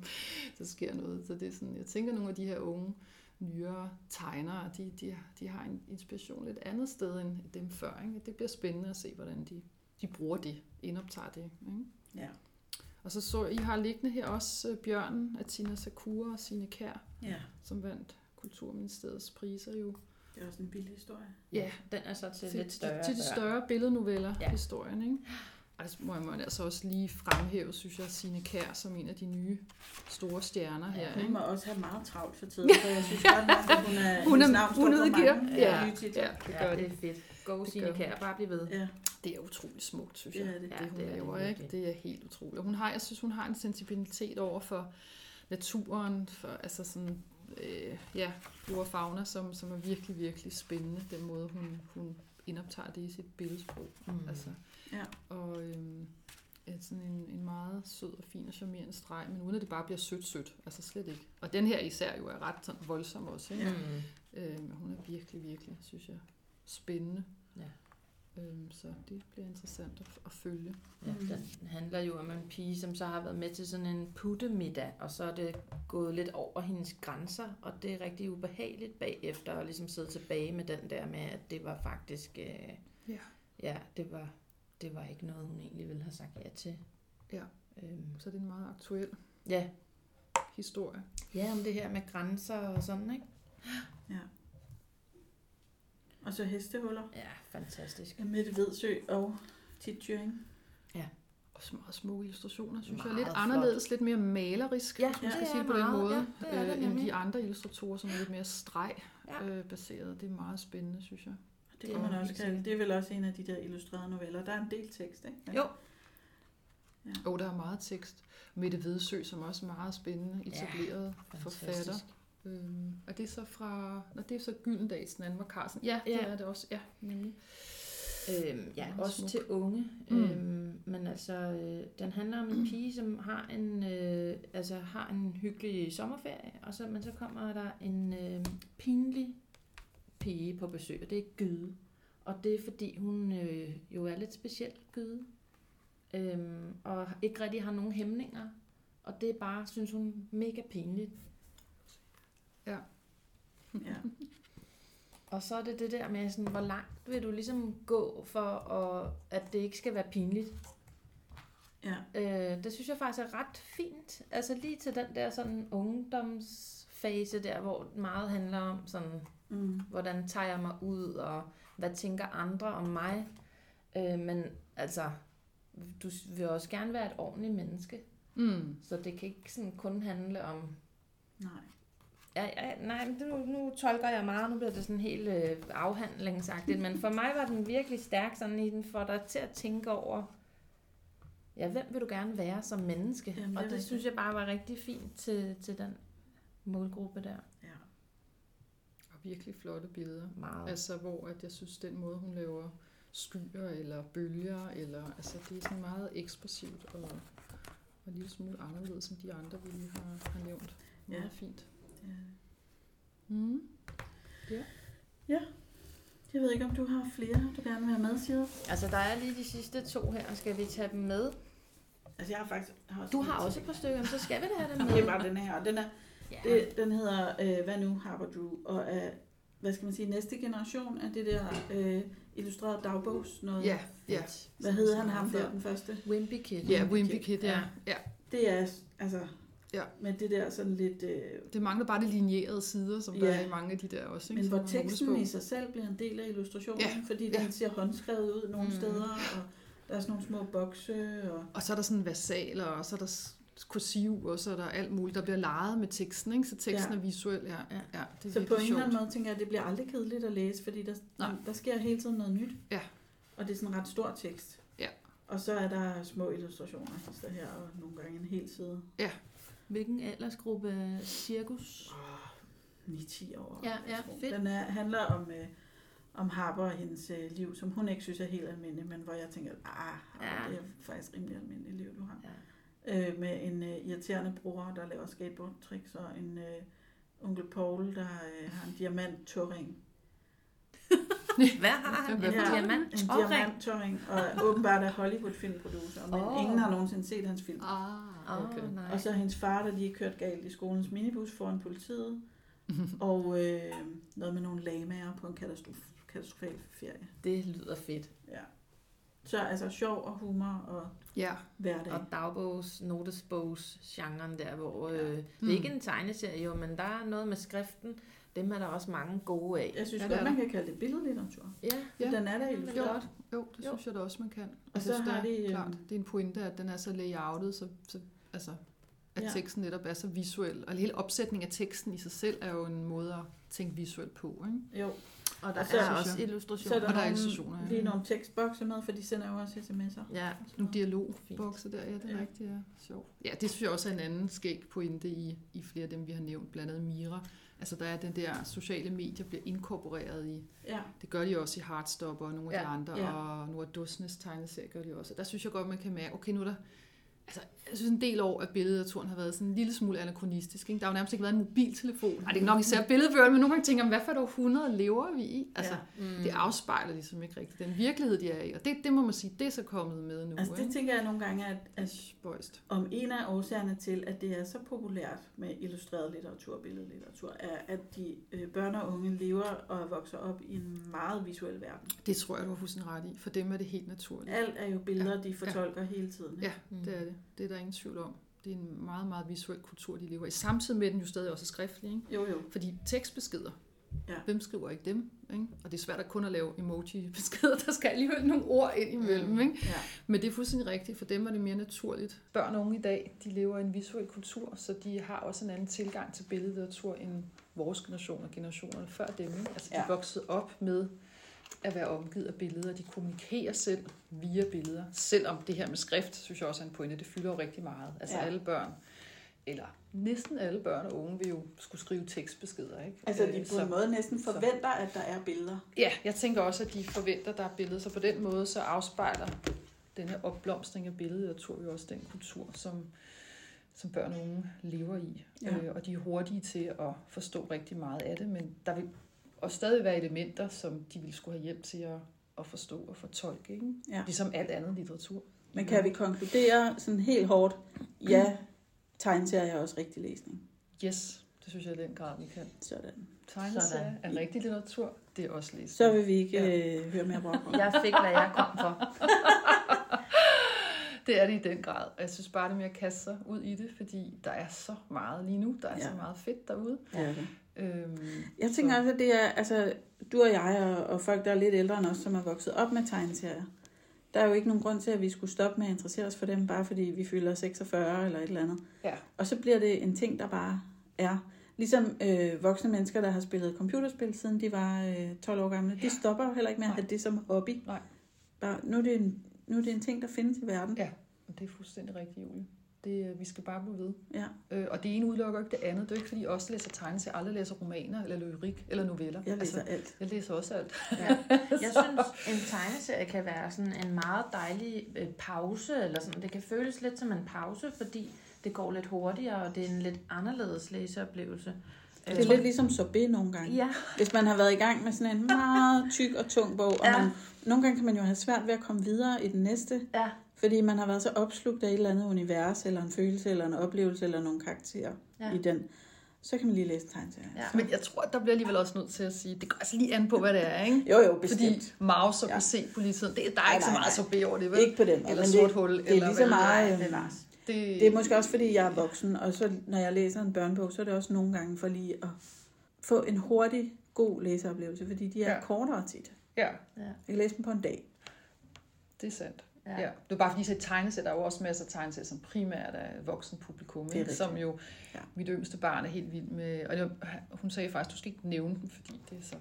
B: der sker noget. Så det er sådan, jeg tænker, nogle af de her unge, nyere tegnere, de, de, de har en inspiration lidt andet sted end dem før. Ikke? Det bliver spændende at se, hvordan de, de bruger det, indoptager det. Ikke?
A: Ja.
B: Og så så I har liggende her også øh, Bjørnen af Tina Sakura og Sine Kær,
A: ja,
B: som vandt Kulturministeriets priser jo.
A: det er også en billig historie.
B: Ja,
C: Den er så til,
B: til,
C: lidt større.
B: til de større billednoveller,
C: ja.
B: historien. Ikke? Og det må man altså også lige fremhæve, synes jeg, Sine Kær som en af de nye store stjerner her.
A: Hun
B: ikke?
A: må også have meget travlt for tiden, for jeg synes godt at hun er,
B: Hun er- hun
A: på
B: udgiver.
A: mange
C: Ja.
B: Ja, det
C: Ja,
B: gør
C: det
B: det.
C: er fedt. Go,
B: Det
C: Signe
B: hun.
C: Kær. Bare bliv ved.
A: Ja,
B: Det er utroligt smukt, synes
A: det
B: jeg.
A: er det.
C: Ja,
B: det, hun
C: det er det
B: laver, ikke? Det er helt utroligt. Hun har, jeg synes, hun har en sensibilitet over for naturen, for altså sådan, øh, ja, flora og fauna, som, som er virkelig, virkelig spændende, den måde, hun, hun indoptager det i sit billedsprog.
C: Mm.
B: Altså,
A: Ja.
B: og øhm, sådan en, en meget sød og fin og charmerende streg, men uden at det bare bliver sødt-sødt. Altså slet ikke. Og den her især jo er ret sådan voldsom også. Ikke?
A: Ja.
C: Mm.
B: Øhm, hun er virkelig, virkelig, synes jeg, spændende.
C: Ja.
B: Øhm, så det bliver interessant at, at følge.
C: Ja,
A: Mm.
C: den handler jo om en pige, som så har været med til sådan en puttemiddag, og så er det gået lidt over hendes grænser, og det er rigtig ubehageligt bagefter at ligesom sidde tilbage med den der med, at det var faktisk, øh,
B: Ja.
C: ja, det var, det var ikke noget, hun egentlig ville have sagt ja til.
B: Ja.
C: Øhm,
B: Så det er en meget aktuel
C: ja.
B: historie.
C: ja, om det her med grænser og sådan, ikke?
A: Ja. Og så hestehuller
C: Ja, fantastisk.
A: af Mette Vedsø og Tit Tjøring.
B: Også meget smukke illustrationer, synes
C: Meget
B: jeg. Lidt
C: flot.
B: anderledes, lidt mere malerisk,
C: Ja,
B: hvis man skal sige det på den måde,
C: ja, det er det
B: øh, end de andre illustratorer, som er lidt mere streg
C: Ja.
B: øh, baseret. Det er meget spændende, synes jeg.
A: Det kan
C: er
A: man også kalde. Det er vel også en af de der illustrerede noveller. Der er en del tekst, ikke? Men-
C: Jo.
B: Og der er meget tekst. Mette Vedsø, som også er meget spændende, etableret ja, forfatter. Øhm, og det er så fra, når det er så Gyldendals, den anden var Carsten. Ja, det
C: Ja.
B: er det også. Ja, nemlig.
C: Øhm, ja,
B: Meget
C: også
B: smuk.
C: til unge.
B: Mm.
C: Øhm, men altså, øh, den handler om en pige, som har en, øh, altså, har en hyggelig sommerferie, og så, men så kommer der en øh, pinlig pige på besøg, og det er Gyde. Og det er fordi, hun øh, jo er lidt speciel, Gyde. Øhm, og ikke rigtig har nogen hæmninger. Og det er bare, synes hun, mega pinligt.
A: Ja.
C: Og så er det det der med, sådan, hvor langt vil du ligesom gå for, at, at det ikke skal være pinligt.
A: ja.
C: Øh, det synes jeg faktisk er ret fint. Altså lige til den der sådan ungdomsfase der, hvor meget handler om sådan,
A: Mm.
C: hvordan tager jeg mig ud, og hvad tænker andre om mig. Øh, men altså, du vil også gerne være et ordentligt menneske.
B: Mm.
C: Så det kan ikke sådan kun handle om
A: Nej.
C: Ja, ja, nej, nu, nu tolker jeg meget, nu bliver det sådan helt øh, afhandlingsagtigt, men for mig var den virkelig stærk, sådan i den får dig til at tænke over, ja, hvem vil du gerne være som menneske?
A: Jamen, det
C: og det
A: rigtigt.
C: synes jeg bare var rigtig fint til, til den målgruppe der.
A: Ja.
B: Virkelig flotte billeder.
C: Meget.
B: Altså, hvor at jeg synes, den måde, hun laver skyer eller bølger, eller, altså, det er sådan meget ekspressivt og, og en lille smule anderledes, som de andre, vi lige har, har nævnt. Meget
A: Ja.
B: fint.
A: Ja.
B: Mm.
A: Jeg ved ikke, om du har flere, du gerne vil have med, siger
C: Altså, der er lige de sidste to her. Skal vi tage dem med?
A: Altså, jeg har faktisk... Har også
C: Du har også et par stykker, men så skal vi da have dem med.
A: det er bare den her. og Den, er,
C: Ja.
A: det, den hedder øh, Hvad nu, Harper Drew, og er, hvad skal man sige, næste generation af det der øh, illustrerede dagbogs noget.
B: Ja, ja.
A: Hvad hedder han ham der, den første?
C: Wimpy Kid.
B: Ja, Wimpy Kid, ja.
C: Ja.
A: Det er, altså,
B: Ja.
A: med det der sådan lidt... Øh,
B: Det mangler bare de linjerede sider, som der
A: Ja.
B: er i mange af de der også. Ikke?
A: men hvor teksten i sig selv bliver en del af illustrationen,
B: Ja,
A: fordi
B: ja.
A: den ser håndskrevet ud nogle
C: Mm.
A: steder, og der er sådan nogle små bokse, og
B: Og så er der sådan versaler, og så er der kursiv, og så er der alt muligt, der bliver leget med teksten, ikke? så teksten
A: Ja.
B: er visuel. Ja,
C: Ja.
B: ja. det er
A: Så på en eller anden måde tænker jeg, at det bliver aldrig kedeligt at læse, fordi der,
B: Nej.
A: der sker hele tiden noget nyt.
B: Ja.
A: Og det er sådan en ret stor tekst.
B: Ja.
A: Og så er der små illustrationer hister her, og nogle gange en hel side.
C: Hvilken aldersgruppe cirkus?
A: 9-10 år.
C: Ja, ja, fedt.
A: Den er, handler om, øh, om Harper og hendes øh, liv, som hun ikke synes er helt almindeligt, men hvor jeg tænker, ah,
C: Ja.
A: ja. det er faktisk rimelig almindeligt liv, du har.
C: Ja.
A: Øh, med en øh, irriterende bror, der laver skateboard-tricks, og en øh, onkel Paul, der øh, har en diamant touring.
C: Hvad har han?
B: Hvad
C: En
B: for
C: diamant?
A: En
C: Tåring?
A: diamant touring, og åbenbart er Hollywood-filmproducer, men oh. ingen har nogensinde set hans film.
B: Ah,
C: Åh,
B: okay.
C: nej.
A: Og så hendes far, der lige kørt galt i skolens minibus foran politiet, og øh, noget med nogle lamaer på en katastrof, katastrofal ferie.
C: Det lyder fedt.
A: Ja. Så altså sjov og humor og
B: Ja,
A: hverdag.
C: Og dagbogs, notesbogs genren der, hvor øh, det
B: Mm.
C: er ikke en tegneserie jo, men der er noget med skriften. Dem er der også mange gode af.
A: Jeg synes
B: Ja,
A: ja,
B: det
A: godt, man kan kalde det billedlitteratur.
C: Ja,
B: Ja.
A: Ja. Den er der
C: det er
A: illustreret.
C: godt.
B: jo, det
C: Jo.
B: synes jeg da også, man kan.
A: Og
B: Jeg
A: så
B: synes,
A: har
B: det er
A: de,
B: klart,
A: øhm,
B: det er en pointe, at den er så layoutet, så, så altså, at
A: Ja.
B: teksten netop er så visuel. Og hele opsætningen af teksten i sig selv er jo en måde at tænke visuelt på. Ikke?
A: Jo.
C: Og der
A: Og så-
C: er også illustrationer.
A: Så er der,
B: Og der er illustrationer, ja.
A: lige nogle tekstbokse med, for de sender jo også sms'er.
C: Ja,
B: Nogle dialogbokse der, ja, det er
A: Ja.
B: rigtigt, ja. Sjovt. Ja, det synes jeg også er en anden skæg pointe i, i flere af dem, vi har nævnt, blandt andet Mira. Altså der er den der sociale medier bliver inkorporeret i,
A: Ja.
B: det gør de også i Heartstopper og nogle af
C: Ja,
B: de andre,
A: ja.
B: og nogle af Dusnes tegneserier gør de også. Og der synes jeg godt, man kan mærke, okay, nu er der, altså jeg synes en del år, at billedlitteraturen har været sådan en lille smule anachronistisk. Ikke? Der har jo nærmest ikke været en mobiltelefon. Ej, det er nok især billedbøger, men nogle gange tænker man, hvad for et århundrede lever vi i? Altså,
A: ja.
C: mm.
B: det afspejler ligesom ikke rigtigt den virkelighed, de er i. Og det, det må man sige, det er så kommet med nu.
A: Altså det
B: ikke?
A: tænker jeg nogle gange, at, at
B: Spøjst.
A: om en af årsagerne til, at det er så populært med illustreret litteratur og billedlitteratur, er, at de øh, børn og unge lever og vokser op i en meget visuel verden.
B: Det tror jeg, du har fuldstændig ret i. For dem er det helt naturligt.
A: Alt er jo billeder, de fortolker hele tiden.
B: Ja,
C: Mm.
B: det er det. Det er der ingen tvivl om. Det er en meget, meget visuel kultur, de lever i. Samtidig med, at den jo stadig også er skriftlig. Ikke?
A: Jo, jo.
B: Fordi tekstbeskeder,
A: Ja.
B: hvem skriver ikke dem? Ikke? Og det er svært at kun at lave emoji-beskeder. Der skal alligevel nogle ord ind imellem.
C: Mm.
B: Ikke?
A: Ja.
B: Men det er fuldstændig rigtigt. For dem er det mere naturligt. Børn og unge i dag, de lever i en visuel kultur, så de har også en anden tilgang til billedlitteratur end vores generation og generationerne før dem. Ikke? Altså, de
A: Ja.
B: vokset op med at være omgivet af billeder. De kommunikerer selv via billeder. Selvom det her med skrift, synes jeg også er en pointe, det fylder jo rigtig meget. Altså
A: Ja.
B: alle børn, eller næsten alle børn og unge vil jo skulle skrive tekstbeskeder. Ikke?
A: Altså,
B: Øh,
A: de på
B: så-
A: en måde næsten forventer, at der er billeder.
B: Ja, jeg tænker også, at de forventer, at der er billeder, så på den måde så afspejler den her opblomstring af billeder, jo også den kultur, som, som børn og unge lever i.
A: Ja.
B: Øh, og de er hurtige til at forstå rigtig meget af det, men der vil også stadig være elementer, som de ville skulle have hjælp til at, at forstå og fortolke, ikke?
A: Ja.
B: ligesom alt andet litteratur.
A: Men kan vi konkludere sådan helt hårdt, ja, tegneserier er også rigtig læsning.
B: Yes, det synes jeg i den grad, vi kan.
A: Sådan.
B: Tegneserier er rigtig litteratur, det er også læsning.
A: Så vil vi ikke øh, høre mere brok om.
C: Jeg fik, hvad jeg kom for.
B: Det er det i den grad. Og jeg synes bare, det er med at kaste sig ud i det, fordi der er så meget lige nu. Der er
A: Ja.
B: ja. så meget fedt derude.
A: Ja, okay.
B: Øhm,
A: Jeg tænker
B: så-
A: også, at det er, altså, du og jeg og, og folk, der er lidt ældre end os, som er vokset op med tegneserier. Der er jo ikke nogen grund til, at vi skulle stoppe med at interessere os for dem, bare fordi vi fylder 46 eller et eller andet.
B: Ja.
A: Og så bliver det en ting, der bare er. Ligesom øh, voksne mennesker, der har spillet computerspil, siden de var øh, 12 år gamle, de stopper jo heller ikke med at
B: Nej.
A: have det som hobby.
B: Nej.
A: Bare, nu, er det en, nu er det en ting, der findes i verden.
B: Ja. Det er fuldstændig rigtigt, Julie. Det, øh, vi skal bare blive ved.
A: Ja,
B: Øh, og det ene udelukker ikke det andet. Det er jo ikke, fordi os, der læser tegneserier, aldrig læser romaner, eller lyrik, eller noveller.
A: jeg læser
B: altså,
A: alt.
B: jeg læser også alt.
C: Ja. Jeg synes, en tegneserie kan være sådan en meget dejlig øh, pause, eller sådan. Det kan føles lidt som en pause, fordi det går lidt hurtigere, og det er en lidt anderledes læseoplevelse.
A: Det er lidt ligesom sorbet nogle gange.
C: Ja,
A: Hvis man har været i gang med sådan en meget tyk og tung bog, og
C: Ja.
A: man, nogle gange kan man jo have svært ved at komme videre i den næste,
C: ja,
A: fordi man har været så opslugt af et eller andet univers, eller en følelse, eller en oplevelse, eller nogle karakterer
C: Ja.
A: i den. Så kan man lige læse tegneserier.
C: ja.
B: Men jeg tror, der bliver alligevel også nødt til at sige, det går altså lige an på, hvad det er, ikke?
A: Jo, jo,
B: Fordi
A: bestemt.
B: Maus og
A: Ja.
B: PC på lige tiden, det, der er
A: Nej,
B: ikke så
A: nej,
B: meget
A: nej.
B: sorbet over det, vel?
A: Ikke på den måde.
B: Eller
A: men
B: sort
A: det,
B: hul.
A: det er
B: eller
A: lige så meget...
C: Bevares.
B: Det,
A: Det er måske også, fordi jeg er voksen, og så når jeg læser en børnebog, så er det også nogle gange for lige at få en hurtig, god læseoplevelse, fordi de er
B: Ja.
A: ja. kortere tit.
B: Ja,
A: Jeg kan læse dem på en dag.
B: det er sandt.
C: Ja.
B: Ja. Det er bare fordi, at tegnesæt, der er jo også masser af tegnesæt, som primært er voksen publikum,
A: Det er
B: ikke? som jo,
A: Ja.
B: mit yngste barn er helt vild med, og det, var- hun sagde faktisk, du skal ikke nævne den, fordi det er så,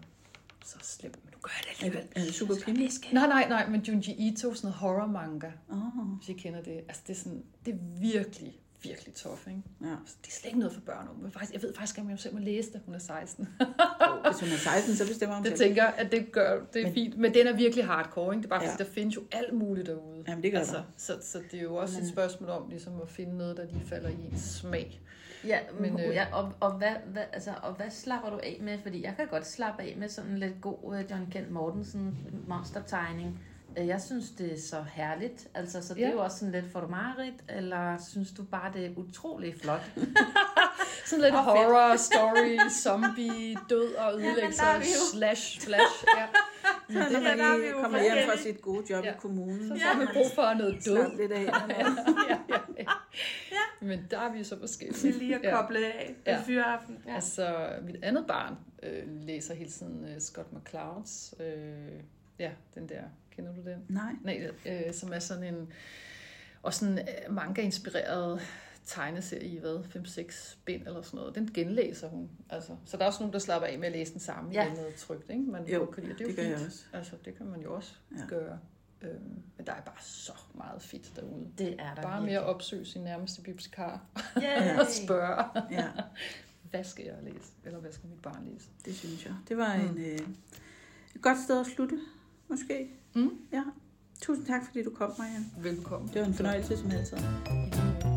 B: så slemt, men du gør det
A: Er,
B: alligevel.
A: er det super pinligt?
B: Nej, nej, nej, men Junji Ito, sådan noget horror manga,
A: Oh,
B: hvis I kender det. Altså, det er, sådan, det er virkelig, virkelig tof, ikke?
A: ja.
B: Det er slet ikke noget for børn. og unge. Men faktisk, jeg ved faktisk, om jeg selv må læse det. Hun er 16.
A: Hvis hun er 16, så bestemmer hun
B: Det
A: selv.
B: tænker at det gør, det er
A: Men-
B: fint. Men den er virkelig hardcore, ikke? Det er bare fordi,
A: Ja.
B: der findes jo alt muligt derude.
A: Jamen, det gør
B: altså,
A: der.
B: så, så det er jo også
C: Men-
B: et spørgsmål om ligesom at finde noget, der lige falder i ens smag.
C: Ja,
B: Men, øh,
C: ja og, og, hvad, hvad, altså, og hvad slapper du af med? Fordi jeg kan godt slappe af med sådan lidt god uh, John Kent Mortensen monstertegning. Øh, Jeg synes, det er så herligt. Altså, så det
B: Ja.
C: er jo også sådan lidt, mareridt, eller synes du bare, det er utrolig flot?
B: Sådan lidt
C: fedt.
B: horror, story, zombie, død og ødelæggelse,
C: vi jo.
B: slash, slash. Ja.
A: Når
C: Ja,
A: man
C: der er vi jo
A: kommer hjem fra sit gode job
B: Ja.
A: i kommunen,
B: Så
A: så
B: har man brug for noget død.
A: lidt af.
B: ja, ja, ja. Men der er vi så forskellige.
C: Til lige at
B: Ja.
C: koble af
B: Ja.
C: ja. fyreaften. Ja.
B: Altså, mit andet barn øh, læser hele tiden øh, Scott McClouds. Øh, ja, den der. Kender du den?
A: Nej.
B: Nej, øh, som er sådan en... Og sådan øh, manga-inspireret tegneserie i, hvad, 5-6 bind eller sådan noget. Den genlæser hun. Altså, så der er også nogen, der slapper af med at læse den samme
C: Ja.
B: igen noget trygt, ikke? Man
A: Jo,
B: kan lide. det, er
A: det
B: jo
A: gør jeg
B: fint.
A: også.
B: Altså, det kan man jo også
A: Ja.
B: gøre. Øhm, men der er bare så meget fedt derude.
C: Det er der
B: Bare
C: virkelig.
B: mere at opsøge sin nærmeste bibliotekar og spørge,
A: Ja,
B: hvad skal jeg læse? Eller hvad skal mit barn læse?
A: det synes jeg. Det var
B: Mm.
A: en, øh, et godt sted at slutte, måske.
B: Mm.
A: Ja. Tusind tak, fordi du kom, Marianne.
B: Velkommen.
A: Det var en fornøjelse, som altid.
B: Lige